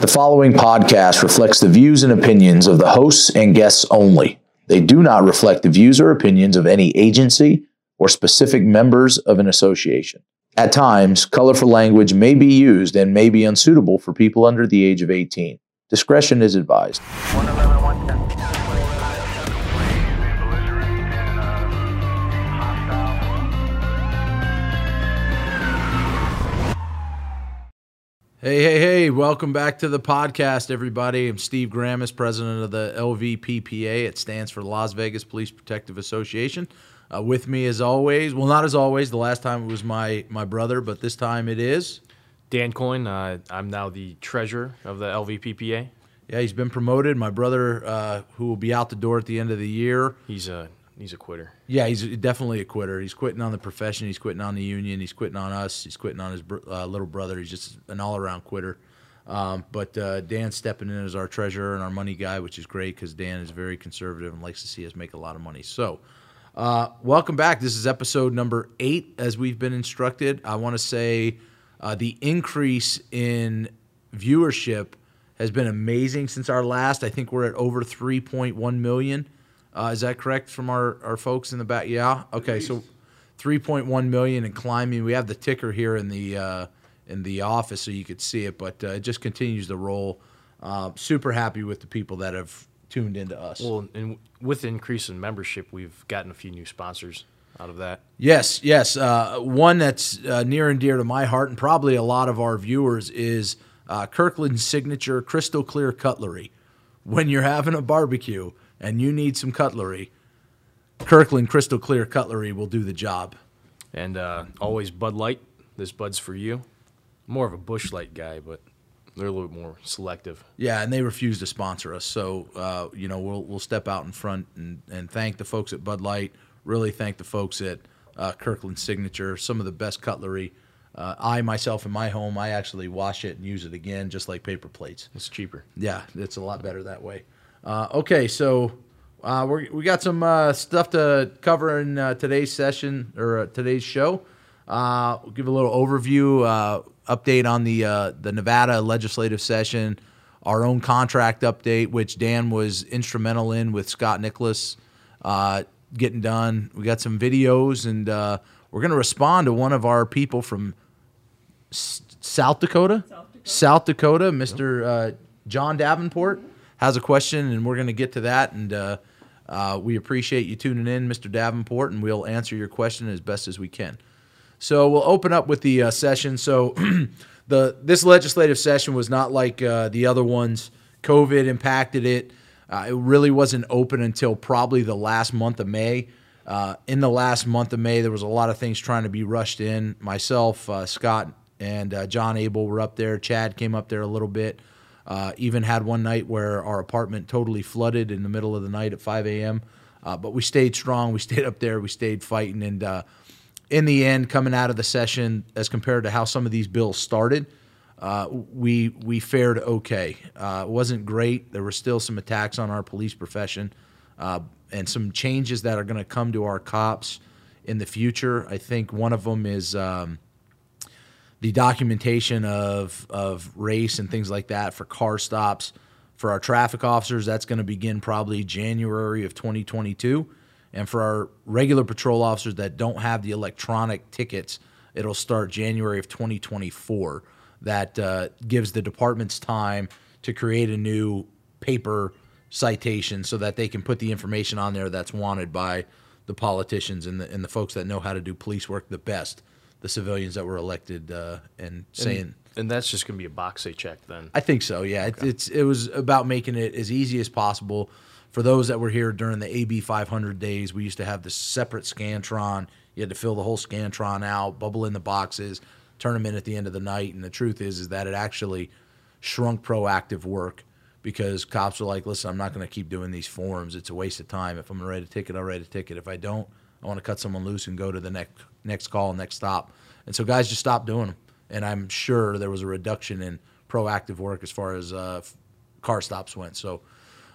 The following podcast reflects the views and opinions of the hosts and guests only. They do not reflect the views or opinions of any agency or specific members of an association. At times, colorful language may be used and may be unsuitable for people under the age of 18. Discretion is advised. Hey, hey, hey, welcome back to the podcast, everybody. I'm Steve Grammas, president of the LVPPA. It stands for Las Vegas Police Protective Association. Uh, with me, as always, well, not as always, the last time it was my, my brother, but this time it is. Dan Coyne, uh, I'm now the treasurer of the LVPPA. Yeah, he's been promoted. My brother, uh, who will be out the door at the end of the year. He's a he's a quitter. Yeah, he's definitely a quitter. He's quitting on the profession. He's quitting on the union. He's quitting on us. He's quitting on his uh, little brother. He's just an all around quitter. Um, but uh, Dan's stepping in as our treasurer and our money guy, which is great because Dan is very conservative and likes to see us make a lot of money. So, uh, welcome back. This is episode number eight, as we've been instructed. I want to say uh, the increase in viewership has been amazing since our last. I think we're at over 3.1 million. Uh, is that correct from our, our folks in the back? Yeah. Okay. So 3.1 million and climbing. We have the ticker here in the uh, in the office so you could see it, but uh, it just continues to roll. Uh, super happy with the people that have tuned into us. Well, and with the increase in membership, we've gotten a few new sponsors out of that. Yes, yes. Uh, one that's uh, near and dear to my heart, and probably a lot of our viewers, is uh, Kirkland's signature crystal clear cutlery. When you're having a barbecue and you need some cutlery, Kirkland crystal clear cutlery will do the job. And uh, always Bud Light. This Bud's for you. More of a Busch Light guy, but they're a little bit more selective. Yeah, and they refuse to sponsor us. So, uh, you know, we'll, we'll step out in front and, and thank the folks at Bud Light. Really thank the folks at uh, Kirkland Signature. Some of the best cutlery. Uh, I myself in my home, I actually wash it and use it again, just like paper plates. It's cheaper. Yeah, it's a lot better that way. Uh, okay, so uh, we we got some uh, stuff to cover in uh, today's session or uh, today's show. Uh, we'll give a little overview, uh, update on the uh, the Nevada legislative session, our own contract update, which Dan was instrumental in with Scott Nicholas uh, getting done. We got some videos, and uh, we're going to respond to one of our people from S- South Dakota, South Dakota, Mr. Uh, John Davenport has a question, and we're going to get to that. And uh, uh, we appreciate you tuning in, Mr. Davenport, and we'll answer your question as best as we can. So we'll open up with the uh, session. So the this legislative session was not like uh, the other ones. COVID impacted it. Uh, it really wasn't open until probably the last month of May. Uh, in the last month of May, there was a lot of things trying to be rushed in. Myself, Scott, and John Abel were up there. Chad came up there a little bit. Uh, even had one night where our apartment totally flooded in the middle of the night at 5 a.m. Uh, but we stayed strong. We stayed up there. We stayed fighting. And uh, in the end, coming out of the session, as compared to how some of these bills started, uh, we we fared okay. Uh, it wasn't great. There were still some attacks on our police profession, uh, and some changes that are going to come to our cops in the future. I think one of them is. Um, the documentation of of race and things like that for car stops for our traffic officers that's going to begin probably January of 2022 and for our regular patrol officers that don't have the electronic tickets it'll start January of 2024 that uh, gives the departments time to create a new paper citation so that they can put the information on there that's wanted by the politicians and the, and the folks that know how to do police work the best the civilians that were elected uh, and saying. And, and that's just going to be a box they check then. I think so. Yeah, it, it's it was about making it as easy as possible for those that were here during the AB 500 days. We used to have the separate scantron. You had to fill the whole scantron out, bubble in the boxes, turn them in at the end of the night. And the truth is, is that it actually shrunk proactive work because cops are like, listen, I'm not going to keep doing these forms. It's a waste of time. If I'm going to write a ticket, I'll write a ticket. If I don't, I want to cut someone loose and go to the next next call, next stop. And so guys just stopped doing them. And I'm sure there was a reduction in proactive work as far as uh, car stops went. So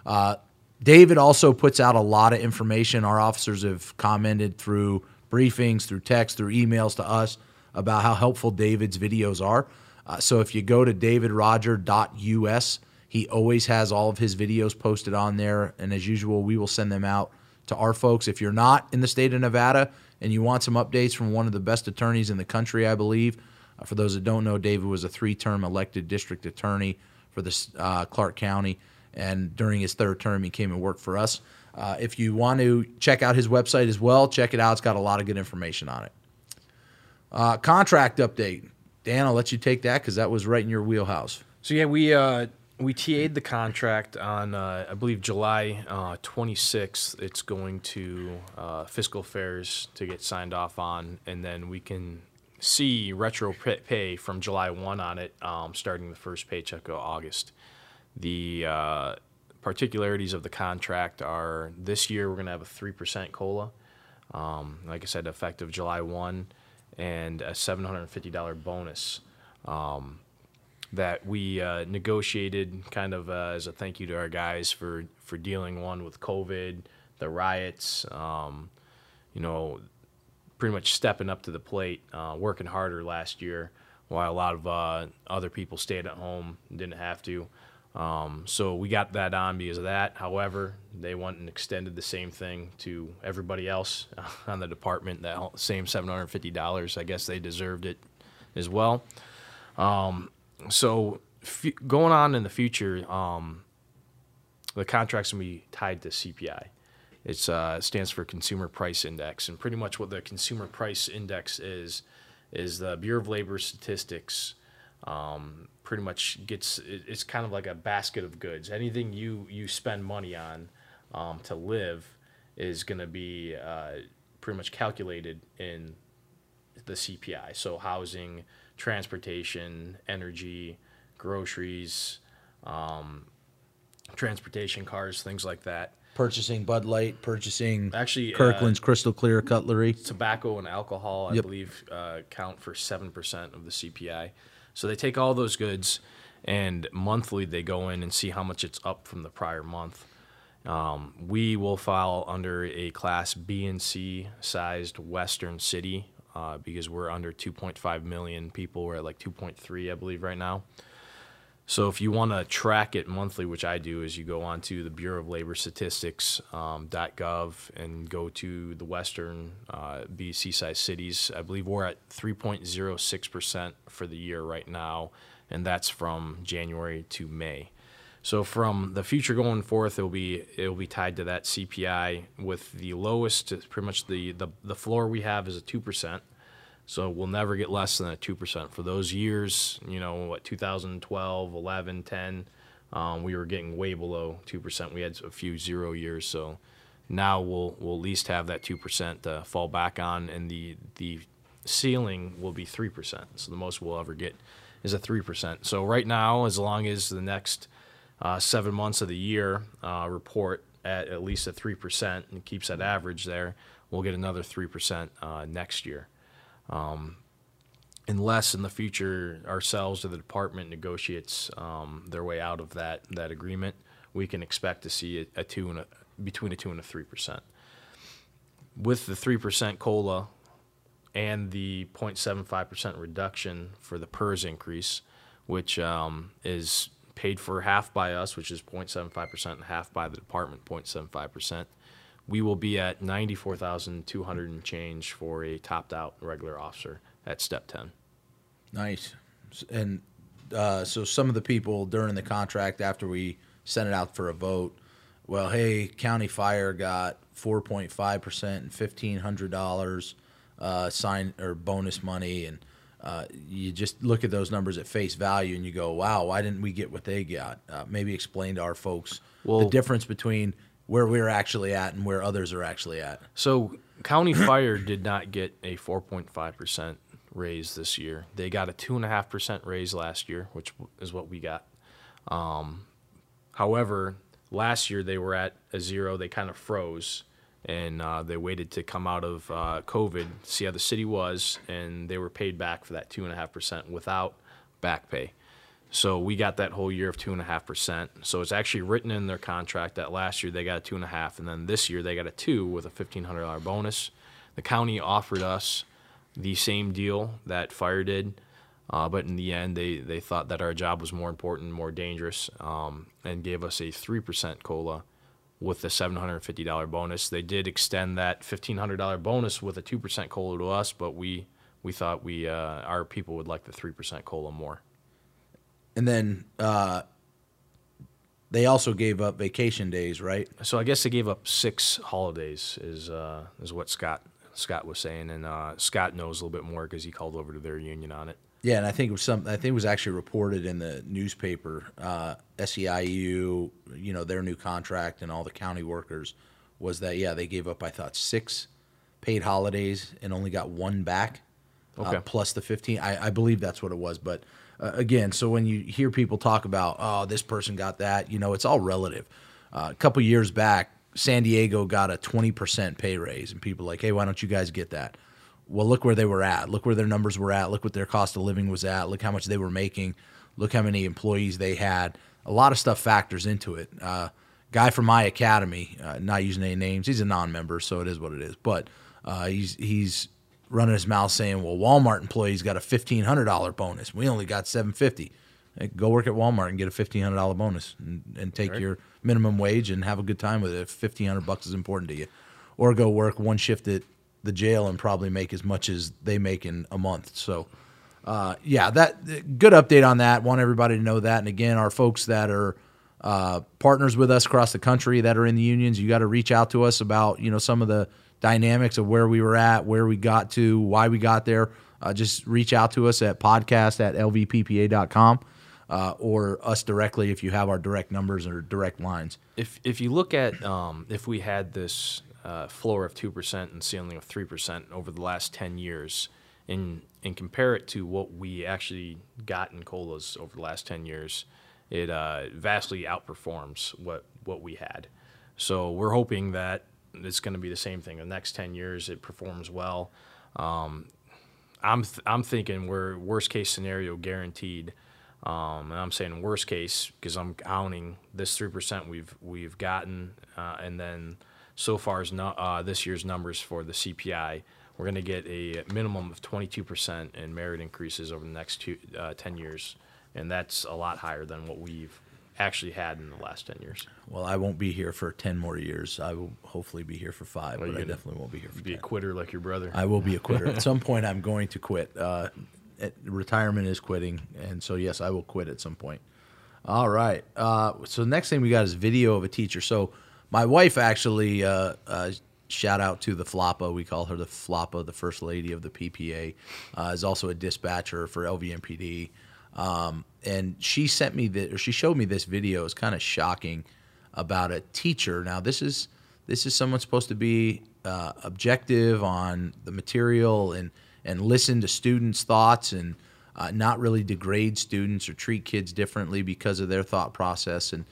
uh, David also puts out a lot of information. Our officers have commented through briefings, through text, through emails to us about how helpful David's videos are. Uh, so if you go to davidroger.us, he always has all of his videos posted on there. And as usual, we will send them out to our folks. If you're not in the state of Nevada and you want some updates from one of the best attorneys in the country, I believe, uh, for those that don't know, David was a three term elected district attorney for this uh, Clark County. And during his third term, he came and worked for us. Uh, if you want to check out his website as well, check it out. It's got a lot of good information on it. Uh, contract update. Dan, I'll let you take that because that was right in your wheelhouse. So yeah, we uh, we TA'd the contract on uh, I believe July uh, 26th. It's going to uh, fiscal affairs to get signed off on, and then we can see retro pay from July 1 on it, um, starting the first paycheck of August. The uh, particularities of the contract are this year we're going to have a 3% COLA, um, like I said, effective July 1, and a $750 bonus um, that we uh, negotiated kind of uh, as a thank you to our guys for, for dealing one with COVID, the riots, um, you know, pretty much stepping up to the plate, uh, working harder last year while a lot of uh, other people stayed at home didn't have to. Um, so we got that on because of that. However, they went and extended the same thing to everybody else on the department. That same seven hundred fifty dollars. I guess they deserved it as well. Um, so f- going on in the future, um, the contracts will be tied to CPI. Uh, it stands for Consumer Price Index, and pretty much what the Consumer Price Index is is the Bureau of Labor Statistics. Um, pretty much gets it- it's kind of like a basket of goods. Anything you you spend money on um, to live is going to be uh, pretty much calculated in the CPI. So housing, transportation, energy, groceries, um, transportation cars, things like that. Purchasing Bud Light, purchasing Actually, uh, Kirkland's Crystal Clear Cutlery. tobacco and alcohol, I Yep. believe, uh, count for seven percent of the CPI. So they take all those goods, and monthly they go in and see how much it's up from the prior month. Um, we will file under a Class B and C sized Western city uh, because we're under 2.5 million people. We're at like 2.3, I believe, right now. So if you want to track it monthly, which I do, is you go onto the Bureau of Labor Statistics um, .gov and go to the Western uh, BC size cities. I believe we're at 3.06 percent for the year right now, and that's from January to May. So from the future going forth, it'll be it'll be tied to that CPI with the lowest, pretty much the the, the floor we have is a two percent. So we'll never get less than a 2%. For those years, you know, what, 2012, 11, 10, um, we were getting way below 2%. We had a few zero years. So now we'll, we'll at least have that 2% to fall back on, and the, the ceiling will be 3%. So the most we'll ever get is a 3%. So right now, as long as the next uh, seven months of the year uh, report at at least a 3% and keeps that average there, we'll get another 3% uh, next year unless in the future ourselves or the department negotiates um, their way out of that that agreement, we can expect to see a, a two and a, between a two and a three percent. With the three percent cola and the 0.75 percent reduction for the PERS increase, which um, is paid for half by us, which is 0.75 percent, and half by the department, 0.75 percent. We will be at 94,200 and change for a topped out regular officer at step 10. Nice. And uh, so some of the people during the contract after we sent it out for a vote, well, hey, county fire got 4.5% and $1,500 uh, sign or bonus money. And uh, you just look at those numbers at face value and you go, wow, why didn't we get what they got? Uh, maybe explain to our folks the difference between where we're actually at and where others are actually at. So county fire did not get a 4.5% raise this year. They got a 2.5% raise last year, which is what we got. Um, however, last year they were at a zero. They kind of froze and uh, they waited to come out of uh, COVID, see how the city was, and they were paid back for that 2.5% without back pay. So we got that whole year of two and a half percent. So it's actually written in their contract that last year they got a two and a half, and then this year they got a two with a fifteen hundred dollar bonus. The county offered us the same deal that fire did, Uh, but in the end, they, they thought that our job was more important, more dangerous, um, and gave us a 3% COLA with the $750 bonus. They did extend that $1,500 bonus with a 2% COLA to us, but we, we thought we, uh, our people would like the 3% COLA more. And then uh, they also gave up vacation days, right? So I guess they gave up six holidays, is, uh, is what Scott, Scott was saying. And uh, Scott knows a little bit more because he called over to their union on it. Yeah, and I think it was some. I think it was actually reported in the newspaper. Uh, SEIU, you know, their new contract and all the county workers was that yeah they gave up I thought six paid holidays and only got one back, Okay. uh, plus the fifteen. I, I believe that's what it was. But uh, again, so when you hear people talk about oh this person got that, you know, it's all relative. Uh, a couple years back, San Diego got a twenty percent pay raise, and people were like, hey, why don't you guys get that? Well, look where they were at. Look where their numbers were at. Look what their cost of living was at. Look how much they were making. Look how many employees they had. A lot of stuff factors into it. Uh, guy from my academy, uh, not using any names, he's a non-member, so it is what it is. But uh, he's he's running his mouth saying, "Well, Walmart employees got a fifteen hundred dollar bonus. We only got seven fifty. Go work at Walmart and get a fifteen hundred dollar bonus, and, and take Right. your minimum wage and have a good time with it. If fifteen hundred bucks is important to you, or go work one shift at the jail and probably make as much as they make in a month. So, uh, yeah, that good update on that. Want everybody to know that. And again, our folks that are uh, partners with us across the country that are in the unions, you got to reach out to us about you know some of the dynamics of where we were at, where we got to, why we got there. Uh, just reach out to us at podcast at lvppa.com uh, or us directly if you have our direct numbers or direct lines. If if you look at um, if we had this uh, floor of two percent and ceiling of three percent over the last ten years, and and compare it to what we actually got in colas over the last ten years, it uh, vastly outperforms what what we had. So we're hoping that it's going to be the same thing. The next ten years, it performs well. Um, I'm th- I'm thinking we're worst case scenario guaranteed. Um, and I'm saying worst case because I'm counting this three percent we've we've gotten, uh, and then so far as no, uh, this year's numbers for the CPI, we're going to get a minimum of 22 percent in merit increases over the next two, uh, 10 years, and that's a lot higher than what we've actually had in the last 10 years. Well, I won't be here for 10 more years. I will hopefully be here for five, Well, but I definitely won't be here for Be a quitter like your brother. I will be a quitter. At some point, I'm going to quit. Uh, at- retirement is quitting, and so yes, I will quit at some point. All right. Uh, so the next thing we got is video of a teacher. So my wife actually, uh, uh, shout out to the Floppa. We call her the Floppa, the first lady of the PPA. Uh, is also a dispatcher for LVMPD. Um, and she sent me the, or she showed me this video. It's kind of shocking about a teacher. Now this is this is someone supposed to be uh, objective on the material and and listen to students' thoughts and uh, not really degrade students or treat kids differently because of their thought process. And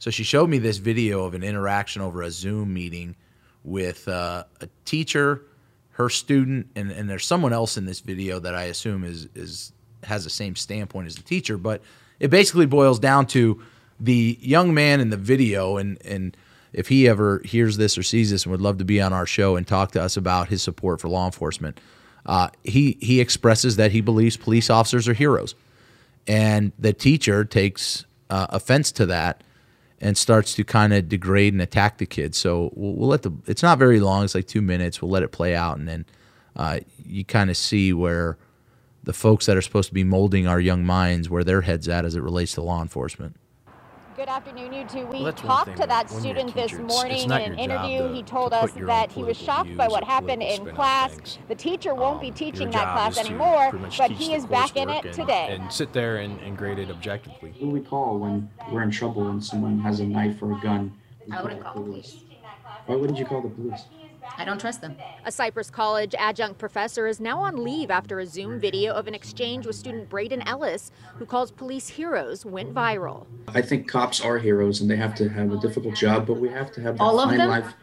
so she showed me this video of an interaction over a Zoom meeting with uh, a teacher, her student, and, and there's someone else in this video that I assume is is has the same standpoint as the teacher. But it basically boils down to the young man in the video and and if he ever hears this or sees this and would love to be on our show and talk to us about his support for law enforcement, uh, he he expresses that he believes police officers are heroes, and the teacher takes uh, offense to that and starts to kind of degrade and attack the kids. So we'll, we'll let the it's not very long; it's like two minutes. We'll let it play out, and then uh, you kind of see where the folks that are supposed to be molding our young minds where their heads at as it relates to law enforcement. Good afternoon, you two. We Well, talked to that when you're a student this teacher, it's- it's morning in an interview. to- he told to us that he was shocked by what happened in class. things. The teacher won't be Um, teaching that class anymore, but he is back in it and- today. And sit there and, and grade it objectively. Who do we call when we're in trouble and someone has a knife or a gun? I wouldn't call the police. Why wouldn't you call the police? I don't trust them. A Cypress College adjunct professor is now on leave after a Zoom video of an exchange with student Braden Ellis, who calls police heroes, went viral. I think cops are heroes and they have to have a difficult job, but we have to have that All of fine them? life.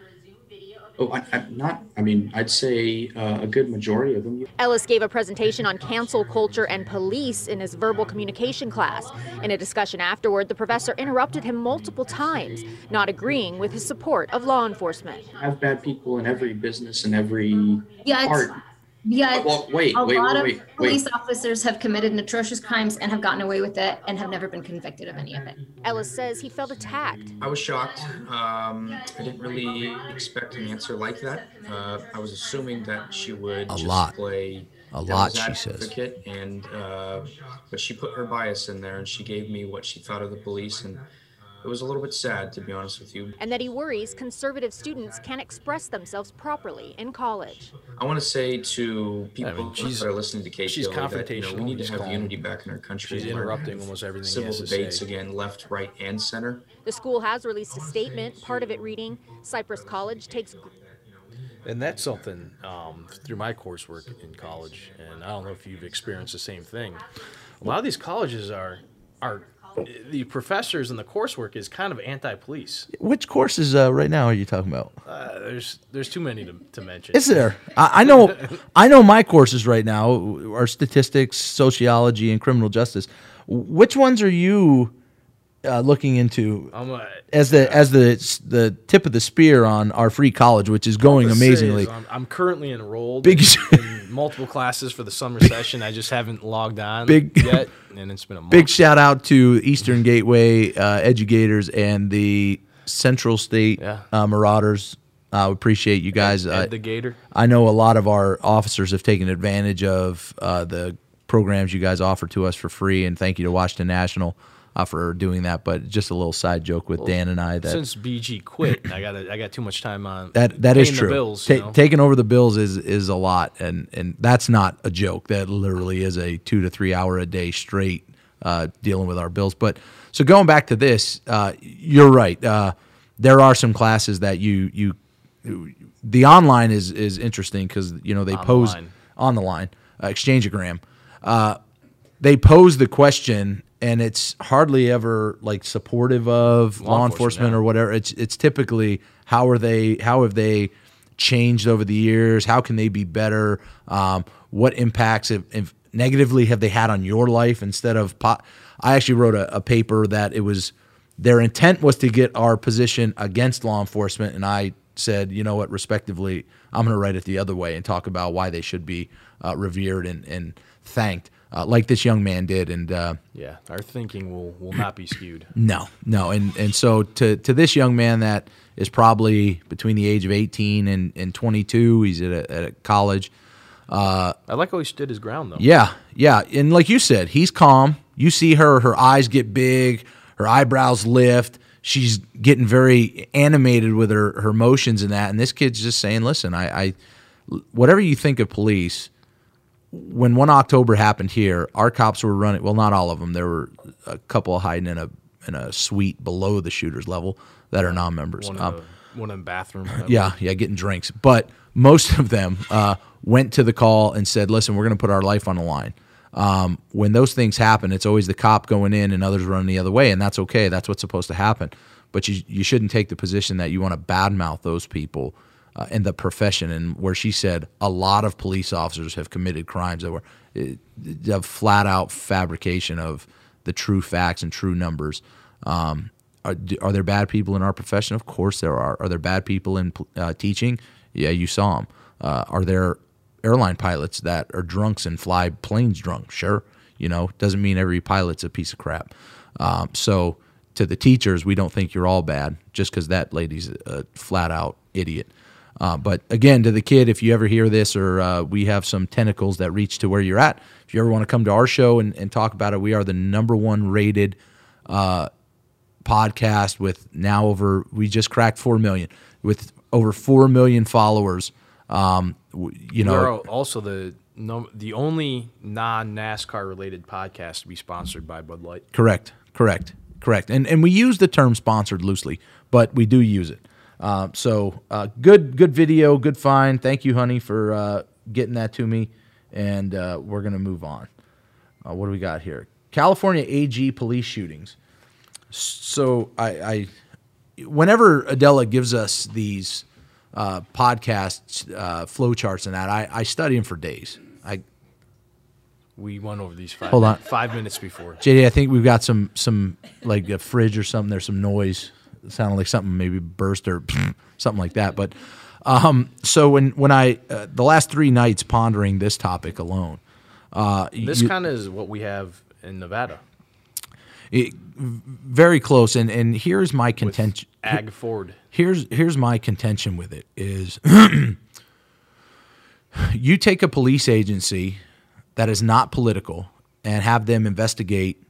Oh, I, I'm not. I mean, I'd say uh, a good majority of them. Ellis gave a presentation on cancel culture and police in his verbal communication class. In a discussion afterward, the professor interrupted him multiple times, not agreeing with his support of law enforcement. I have bad people in every business and every Yeah, it's, part. Yeah, Well, wait, a wait, lot wait, of wait, police wait. officers have committed atrocious crimes and have gotten away with it and have never been convicted of any of it. Ellis says he felt attacked. I was shocked. Um, I didn't really expect an answer like that. Uh, I was assuming that she would A just lot. play A lot, she says. advocate, and uh, but she put her bias in there, and she gave me what she thought of the police, and it was a little bit sad, to be honest with you. And that he worries conservative students can't express themselves properly in college. I want to say to people mean, she's- that are listening to Kate she's Gilly that you know, we need to have calm. unity back in our country. She's interrupting almost everything he Civil has to debates say. again, left, right, and center. The school has released a statement, part of it reading Cypress College takes And that's something um, through my coursework in college, and I don't know if you've experienced the same thing. A lot of these colleges are are the professors and the coursework is kind of anti-police. Which courses uh, right now are you talking about? Uh, there's there's too many to, to mention. Is there? I, I know. I know my courses right now are statistics, sociology, and criminal justice. Which ones are you uh, looking into a, as the as the the tip of the spear on our free college, which is going amazingly? is I'm, I'm currently enrolled Big- in, in multiple classes for the summer session. I just haven't logged on Big- yet, and it's been a month. Big shout out to Eastern Gateway uh, educators and the Central State Yeah. uh, Marauders. I appreciate you guys. Ed Uh, the Gator. I know a lot of our officers have taken advantage of uh, the programs you guys offer to us for free, and thank you to Washington National uh, for doing that. But just a little side joke with Dan and I that Since BG quit, I got I got too much time on that that is true. The bills, Ta- you know? taking over the bills is is a lot, and and that's not a joke. That literally is a two to three hour a day straight uh, dealing with our bills. But so going back to this, uh, you're right. Uh, there are some classes that you you the online is is interesting because you know they On pose line. on the line uh, exchangeogram. Uh, they pose the question, and it's hardly ever like supportive of law, Law enforcement, enforcement, yeah. or whatever. It's it's typically how are they how have they changed over the years? How can they be better? Um, what impacts if, if negatively have they had on your life instead of po- I actually wrote a, a paper that it was their intent was to get our position against law enforcement, and I said, you know what, respectively, I'm going to write it the other way and talk about why they should be uh, revered and, and thanked, uh, like this young man did. And uh, Yeah, our thinking will will not be skewed. no, no, and and so to to this young man that is probably between the age of 18 and, and 22, he's at a, at a college. I like how he stood his ground though. Yeah, yeah, and like you said, he's calm. You see her; her eyes get big, her eyebrows lift. She's getting very animated with her her motions and that. And this kid's just saying, "Listen, I, I whatever you think of police." When one October happened here, our cops were running. Well, not all of them. There were a couple hiding in a in a suite below the shooter's level that are non-members. One Um, in the one in the bathroom. yeah, yeah, getting drinks. But most of them uh, went to the call and said, "Listen, we're going to put our life on the line." Um, when those things happen, it's always the cop going in and others running the other way, and that's okay. That's what's supposed to happen. But you you shouldn't take the position that you want to badmouth those people uh, in the profession. And where she said a lot of police officers have committed crimes that were uh, a flat out fabrication of the true facts and true numbers. Um, are, are there bad people in our profession? Of course there are. Are there bad people in uh, teaching? Yeah, you saw them. Uh, are there airline pilots that are drunks and fly planes drunk? Sure. You know, doesn't mean every pilot's a piece of crap. Um, so to the teachers, we don't think you're all bad just because that lady's a flat out idiot. Uh, but again, to the kid, if you ever hear this or uh, we have some tentacles that reach to where you're at, if you ever want to come to our show and, and talk about it, we are the number one rated uh, podcast with now over, we just cracked 4 million with over 4 million followers. Um, you know, We're also the no, the only non NASCAR related podcast to be sponsored by Bud Light. Correct. Correct. Correct. And and we use the term sponsored loosely, but we do use it. Uh, so uh, good good video, good find. Thank you, honey, for uh, getting that to me. And uh, we're gonna move on. Uh, what do we got here? California AG police shootings. So I, I whenever Adela gives us these uh, podcasts, uh, flow charts, and that, I, I study them for days. I We went over these five, Hold on. five minutes before. JD, I think we've got some some like a fridge or something. There's some noise. Sounded like something maybe burst or something like that. But Um, so when when I uh, the last three nights pondering this topic alone, uh, This kind of is what we have in Nevada. it- very close. And and here's my contention. Ag Ford. here's here's my contention with it is you take a police agency that is not political and have them investigate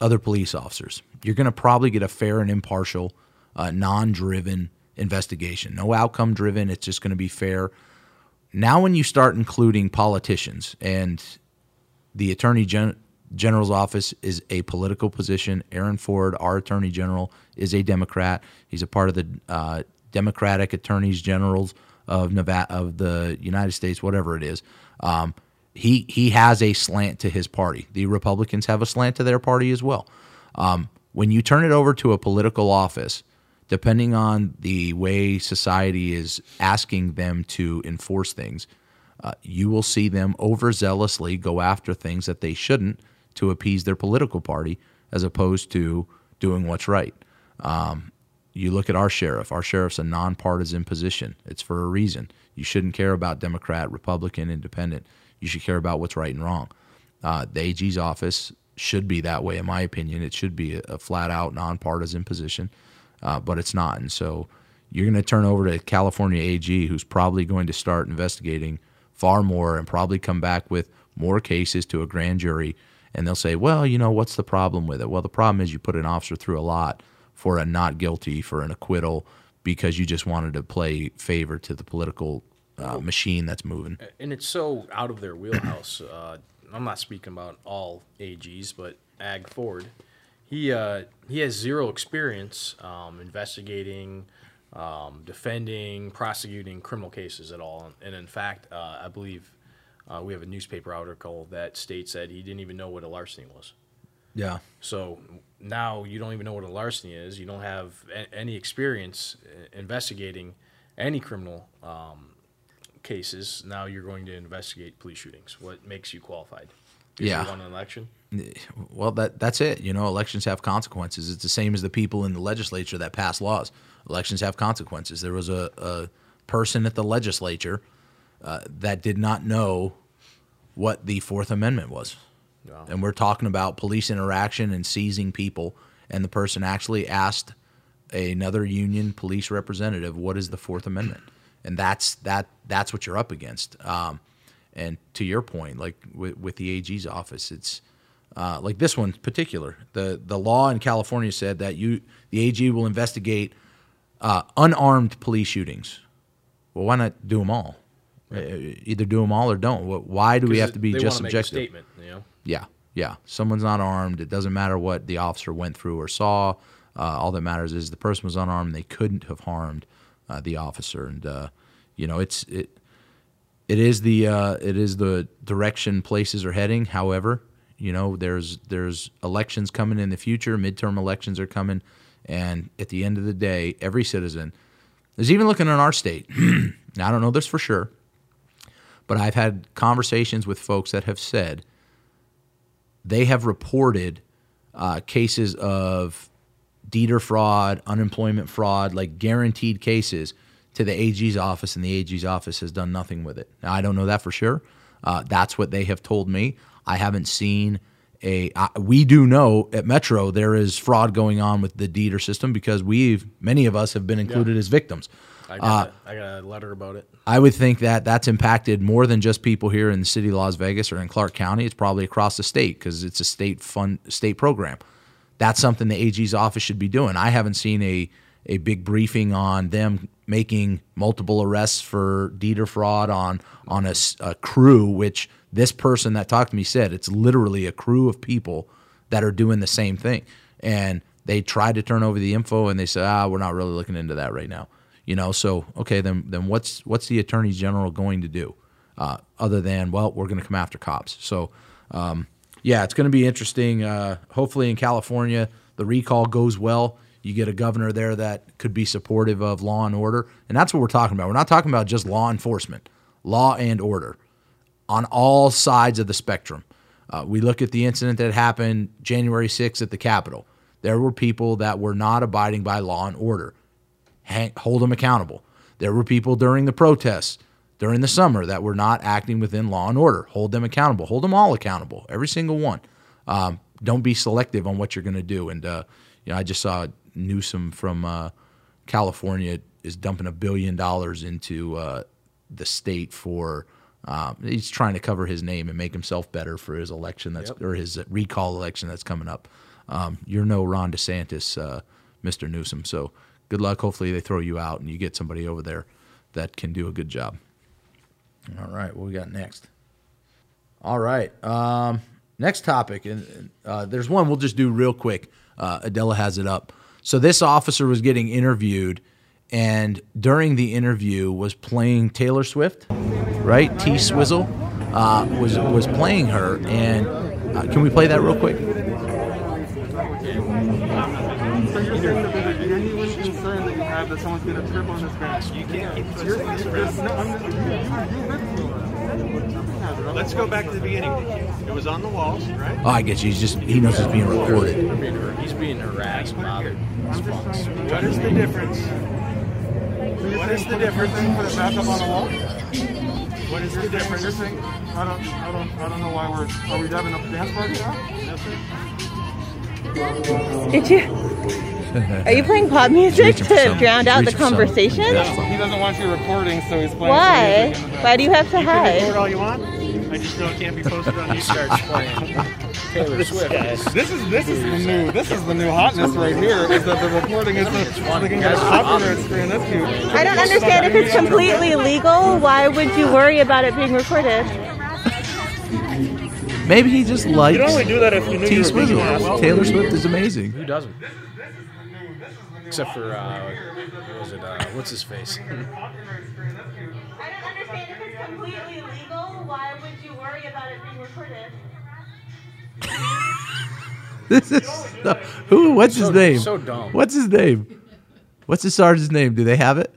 other police officers you're going to probably get a fair and impartial uh, non-driven investigation no outcome driven it's just going to be fair now when you start including politicians and the attorney Gen- general's office is a political position. Aaron Ford, our attorney general, is a Democrat. He's a part of the uh, Democratic attorneys generals of Nevada, of the United States, whatever it is. Um, he he has a slant to his party. The Republicans have a slant to their party as well. Um, when you turn it over to a political office, depending on the way society is asking them to enforce things, uh, you will see them overzealously go after things that they shouldn't to appease their political party as opposed to doing what's right. Um, you look at our sheriff. Our sheriff's a nonpartisan position. It's for a reason. You shouldn't care about Democrat, Republican, Independent. You should care about what's right and wrong. Uh, the AG's office should be that way, in my opinion. It should be a, a flat out nonpartisan position, uh, but it's not. And so you're going to turn over to California AG, who's probably going to start investigating far more and probably come back with more cases to a grand jury. And they'll say, well, you know, what's the problem with it? Well, the problem is you put an officer through a lot for a not guilty, for an acquittal, because you just wanted to play favor to the political uh, machine that's moving. and it's so out of their wheelhouse. Uh, I'm not speaking about all AGs, but Ag Ford, he uh, he has zero experience um, investigating, um, defending, prosecuting criminal cases at all. And in fact, uh, I believe uh, we have a newspaper article that states that he didn't even know what a larceny was. Yeah. So now you don't even know what a larceny is. You don't have a- any experience uh, investigating any criminal um, cases. Now you're going to investigate police shootings. What makes you qualified? Yeah. You won an election. Well, that that's it. You know, elections have consequences. It's the same as the people in the legislature that pass laws. Elections have consequences. There was a, a person at the legislature uh, that did not know what the Fourth Amendment was, Wow. and we're talking about police interaction and seizing people. And the person actually asked another union police representative, "What is the Fourth Amendment?" And that's that. That's what you're up against. Um, and to your point, like with, with the AG's office, it's uh, like this one in particular. The the law in California said that you the AG will investigate uh, unarmed police shootings. Well, why not do them all? Uh, Either do them all or don't. Why do we have to be they just wanna make a subjective? statement. You know. Yeah, yeah. Someone's not armed. It doesn't matter what the officer went through or saw. Uh, all that matters is the person was unarmed. and They couldn't have harmed uh, the officer, and uh, you know it's it. It is the uh, it is the direction places are heading. However, you know there's there's elections coming in the future. Midterm elections are coming, and at the end of the day, every citizen is even looking in our state. now, I don't know this for sure, but I've had conversations with folks that have said they have reported uh, cases of DETR fraud, unemployment fraud, like guaranteed cases to the AG's office, and the AG's office has done nothing with it. Now, I don't know that for sure. Uh, that's what they have told me. I haven't seen a. Uh, we do know at Metro there is fraud going on with the DETR system because we've many of us have been included as victims. I got, a, I got a letter about it. I would think that that's impacted more than just people here in the city of Las Vegas or in Clark County. It's probably across the state because it's a state fund state program. That's something the AG's office should be doing. I haven't seen a a big briefing on them making multiple arrests for DETR fraud on on a, a crew, which this person that talked to me said it's literally a crew of people that are doing the same thing. And they tried to turn over the info and they said, ah, we're not really looking into that right now. You know, so okay, then then what's what's the attorney general going to do, uh, other than well, we're going to come after cops. So, um, yeah, it's going to be interesting. Uh, hopefully, in California, the recall goes well. You get a governor there that could be supportive of law and order, and that's what we're talking about. We're not talking about just law enforcement, law and order on all sides of the spectrum. Uh, we look at the incident that happened January 6th at the Capitol. There were people that were not abiding by law and order. Hang, hold them accountable. There were people during the protests during the summer that were not acting within law and order. Hold them accountable. Hold them all accountable. Every single one. Um, don't be selective on what you're going to do. And uh, you know, I just saw Newsom from uh, California is dumping a billion dollars into uh, the state for. Um, he's trying to cover his name and make himself better for his election that's or his recall election that's coming up. Um, you're no Ron DeSantis, uh, Mr. Newsom. So good luck. Hopefully they throw you out and you get somebody over there that can do a good job. All right, what we got next? All right, um, next topic, and uh, there's one we'll just do real quick. Uh, Adela has it up. So this officer was getting interviewed, and during the interview was playing Taylor Swift, right? T Swizzle uh, was was playing her, and uh, can we play that real quick? that someone's gonna trip on this. You can't keep Let's go back to the beginning. It was on the walls, right? Oh, I guess. He's just he knows he's being recorded. He's being harassed, bothered. What is the difference? What is the difference? Put it back up on the wall. What is the difference? You're saying, I don't, I don't, I don't know why we're. Are we having a dance party now? Did you? Are you playing pop music to drown out the conversation? He doesn't want you recording, so he's playing. Why? Why do you have to hide? Record all you want. I just know it can't be posted on. He starts playing Taylor Swift. This is this is the new this is the new hotness right here. Is that the recording is the looking at copyright screen? That's cute. I don't understand. If it's completely legal, why would you worry about it being recorded? Maybe he just likes You'd only do that if you knew T you were Swizzle. Taylor Swift is amazing. Who doesn't? Except for uh, what was it? Uh, what's his face? I don't understand. If it's completely legal, why would you worry about it being recorded? This is so, who? What's his So- name? so dumb. What's his name? What's the sergeant's name? Do they have it?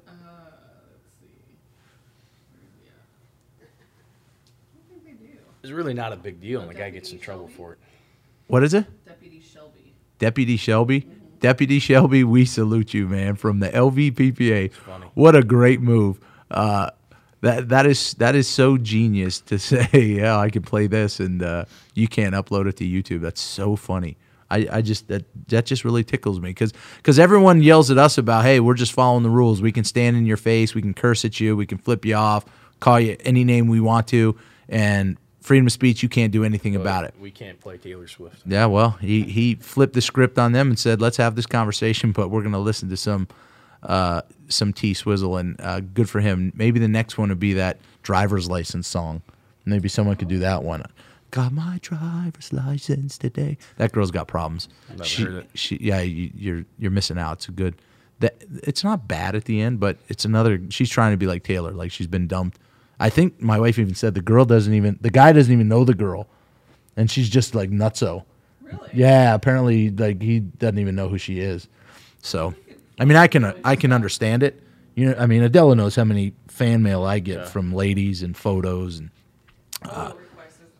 It's really not a big deal, and the guy gets in trouble for it. What is it? Deputy Shelby. Deputy Shelby. Deputy Shelby, we salute you, man, from the LVPPA. funny. What a great move. Uh, that that is that is so genius to say, yeah, I can play this and uh, you can't upload it to YouTube. That's so funny. I, I just that that just really tickles me because because everyone yells at us about hey we're just following the rules we can stand in your face we can curse at you we can flip you off call you any name we want to and freedom of speech you can't do anything about it We can't play Taylor Swift. yeah, well, he he flipped the script on them and said, "Let's have this conversation, but we're going to listen to some uh, some T Swizzle, and uh, good for him. Maybe the next one would be that driver's license song. Maybe someone could do that one. Got my driver's license today. That girl's got problems. She, heard it. she, yeah, you, you're you're missing out. It's a good. That it's not bad at the end, but it's another. She's trying to be like Taylor, like she's been dumped. I think my wife even said the girl doesn't even the guy doesn't even know the girl, and she's just like nutso. Really? Yeah, apparently, like he doesn't even know who she is. So, I mean, I can I can understand it. You know, I mean, Adela knows how many fan mail I get from ladies and photos and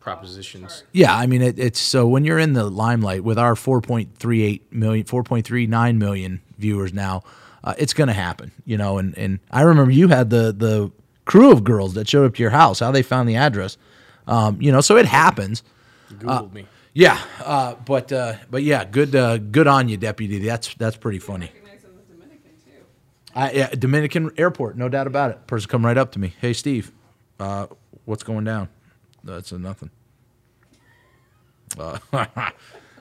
Propositions. yeah. I mean, it, it's so when you're in the limelight with our 4.38 million, 4.39 million viewers now, uh, it's going to happen. You know, and and I remember you had the the crew of girls that showed up to your house. How they found the address. Um, you know, so it happens. Googled me. Yeah, uh, but uh, but yeah, good uh, good on you, deputy. That's that's pretty funny. Recognize him as Dominican too. I, yeah, Dominican airport, no doubt about it. Person come right up to me. Hey, Steve, uh, what's going down? That's a nothing. Uh,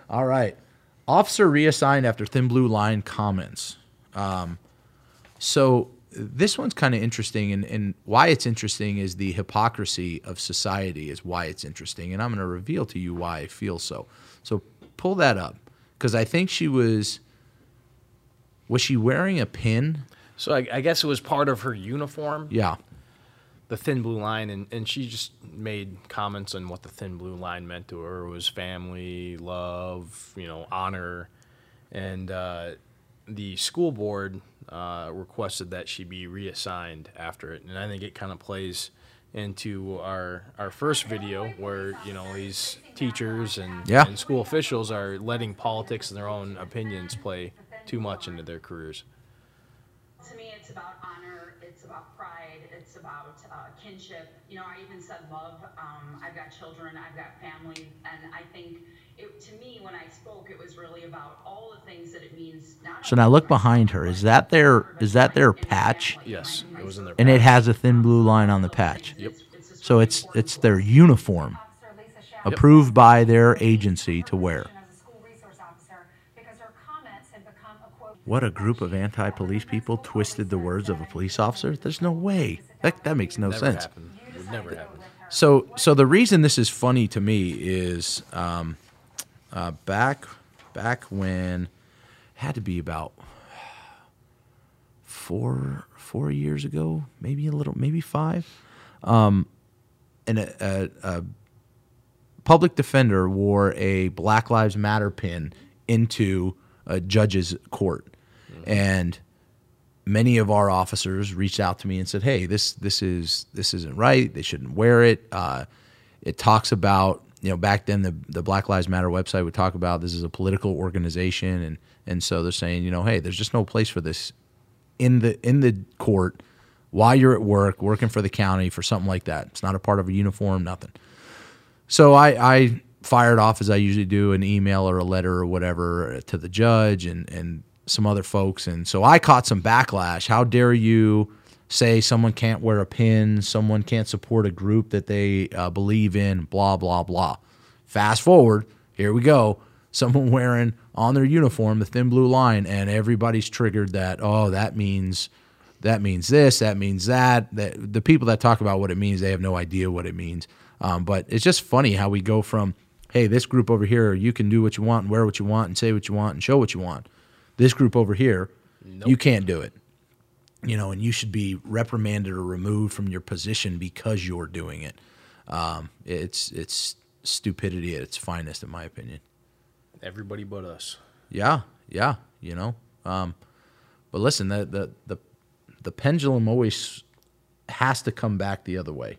all right. Officer reassigned after Thin Blue Line comments. Um, so this one's kind of interesting, and, and why it's interesting is the hypocrisy of society is why it's interesting, and I'm going to reveal to you why I feel so. So pull that up because I think she was. Was she wearing a pin? So I, I guess it was part of her uniform, Yeah. the thin blue line, and, and she just made comments on what the thin blue line meant to her. It was family, love, you know, honor, and uh, the school board uh, requested that she be reassigned after it, and I think it kind of plays into our our first video where you know these teachers and, Yeah. and school officials are letting politics and their own opinions play too much into their careers. to me it's it's about honor, it's about pride, it's about kinship. You know, I even said love. Um, I've got children, I've got family, and I think it, to me, when I spoke, it was really about all the things that it means. Not So now look behind her. Is that their is that their patch? Yes, it was in their. And it has a thin blue line on the patch. Yep. So it's it's their uniform, approved by their agency to wear. What a group of anti-police people twisted the words of a police officer. There's no way. That that makes no never sense. happened. Would never happen. So, so the reason this is funny to me is um, uh, back back when had to be about four four years ago, maybe a little, maybe five. Um, and a, a, a public defender wore a Black Lives Matter pin into a judge's court, and many of our officers reached out to me and said, "Hey, this this is this isn't right. They shouldn't wear it. Uh, it talks about you know back then the the Black Lives Matter website would talk about this is a political organization, and and so they're saying you know hey, there's just no place for this in the in the court while you're at work working for the county for something like that. It's not a part of a uniform, nothing. So I, I fired off as I usually do an email or a letter or whatever to the judge and and some other folks, and so I caught some backlash. How dare you say someone can't wear a pin, someone can't support a group that they uh, believe in, blah blah blah. Fast forward, here we go. Someone wearing on their uniform the thin blue line, and everybody's triggered that. Oh, that means that means this, that means that. That the people that talk about what it means, they have no idea what it means. Um, but it's just funny how we go from, hey, this group over here, you can do what you want and wear what you want and say what you want and show what you want. This group over here, you can't do it. You know, and you should be reprimanded or removed from your position because you're doing it. Um, it's it's stupidity at its finest, in my opinion. Everybody but us. Yeah, yeah, you know. Um, but listen, the, the the the pendulum always has to come back the other way.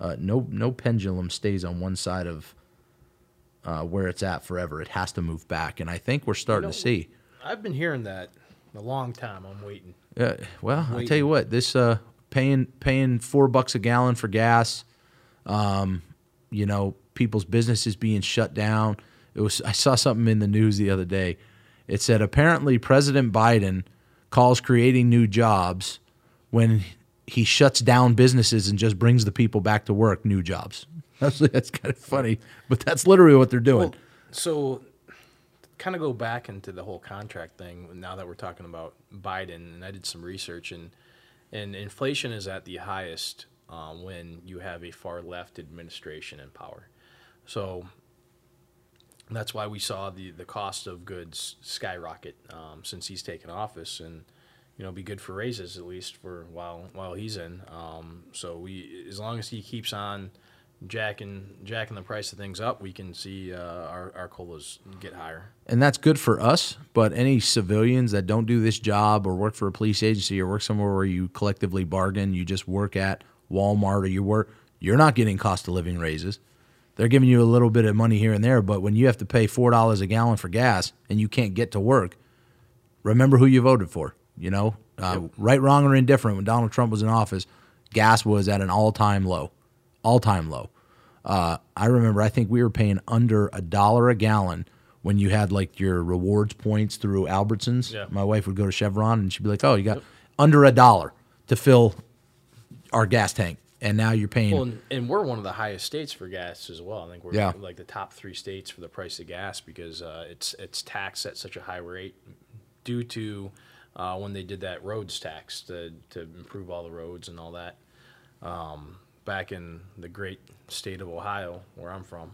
Uh, no no pendulum stays on one side of uh, where it's at forever. It has to move back, and I think we're starting know- to see. I've been hearing that a long time. I'm waiting. Yeah, well, I tell you what, this uh, paying paying four bucks a gallon for gas, um, you know, people's businesses being shut down. It was I saw something in the news the other day. It said apparently President Biden calls creating new jobs when he shuts down businesses and just brings the people back to work new jobs. That's that's kind of funny, but that's literally what they're doing. Well, so kind of go back into the whole contract thing now that we're talking about Biden, and I did some research, and and inflation is at the highest uh, when you have a far left administration in power. So that's why we saw the the cost of goods skyrocket um, since he's taken office, and you know be good for raises at least for while while he's in. Um, so we as long as he keeps on jacking jacking the price of things up, we can see uh, our our COLAs get higher. and that's good for us. But any civilians that don't do this job or work for a police agency or work somewhere where you collectively bargain, you just work at Walmart or you work, you're not getting cost of living raises. They're giving you a little bit of money here and there, but when you have to pay four dollars a gallon for gas and you can't get to work, remember who you voted for. You know, uh, right, wrong, or indifferent. When Donald Trump was in office, gas was at an all-time low, all-time low. Uh, I remember, I think we were paying under a dollar a gallon when you had like your rewards points through Albertsons. Yeah. My wife would go to Chevron and she'd be like, "Oh, you got under a dollar to fill our gas tank," and now you're paying. Well, and, and we're one of the highest states for gas as well. I think we're Yeah. like the top three states for the price of gas because uh, it's it's taxed at such a high rate due to uh, when they did that roads tax to to improve all the roads and all that. Um, back in the great state of Ohio, where I'm from,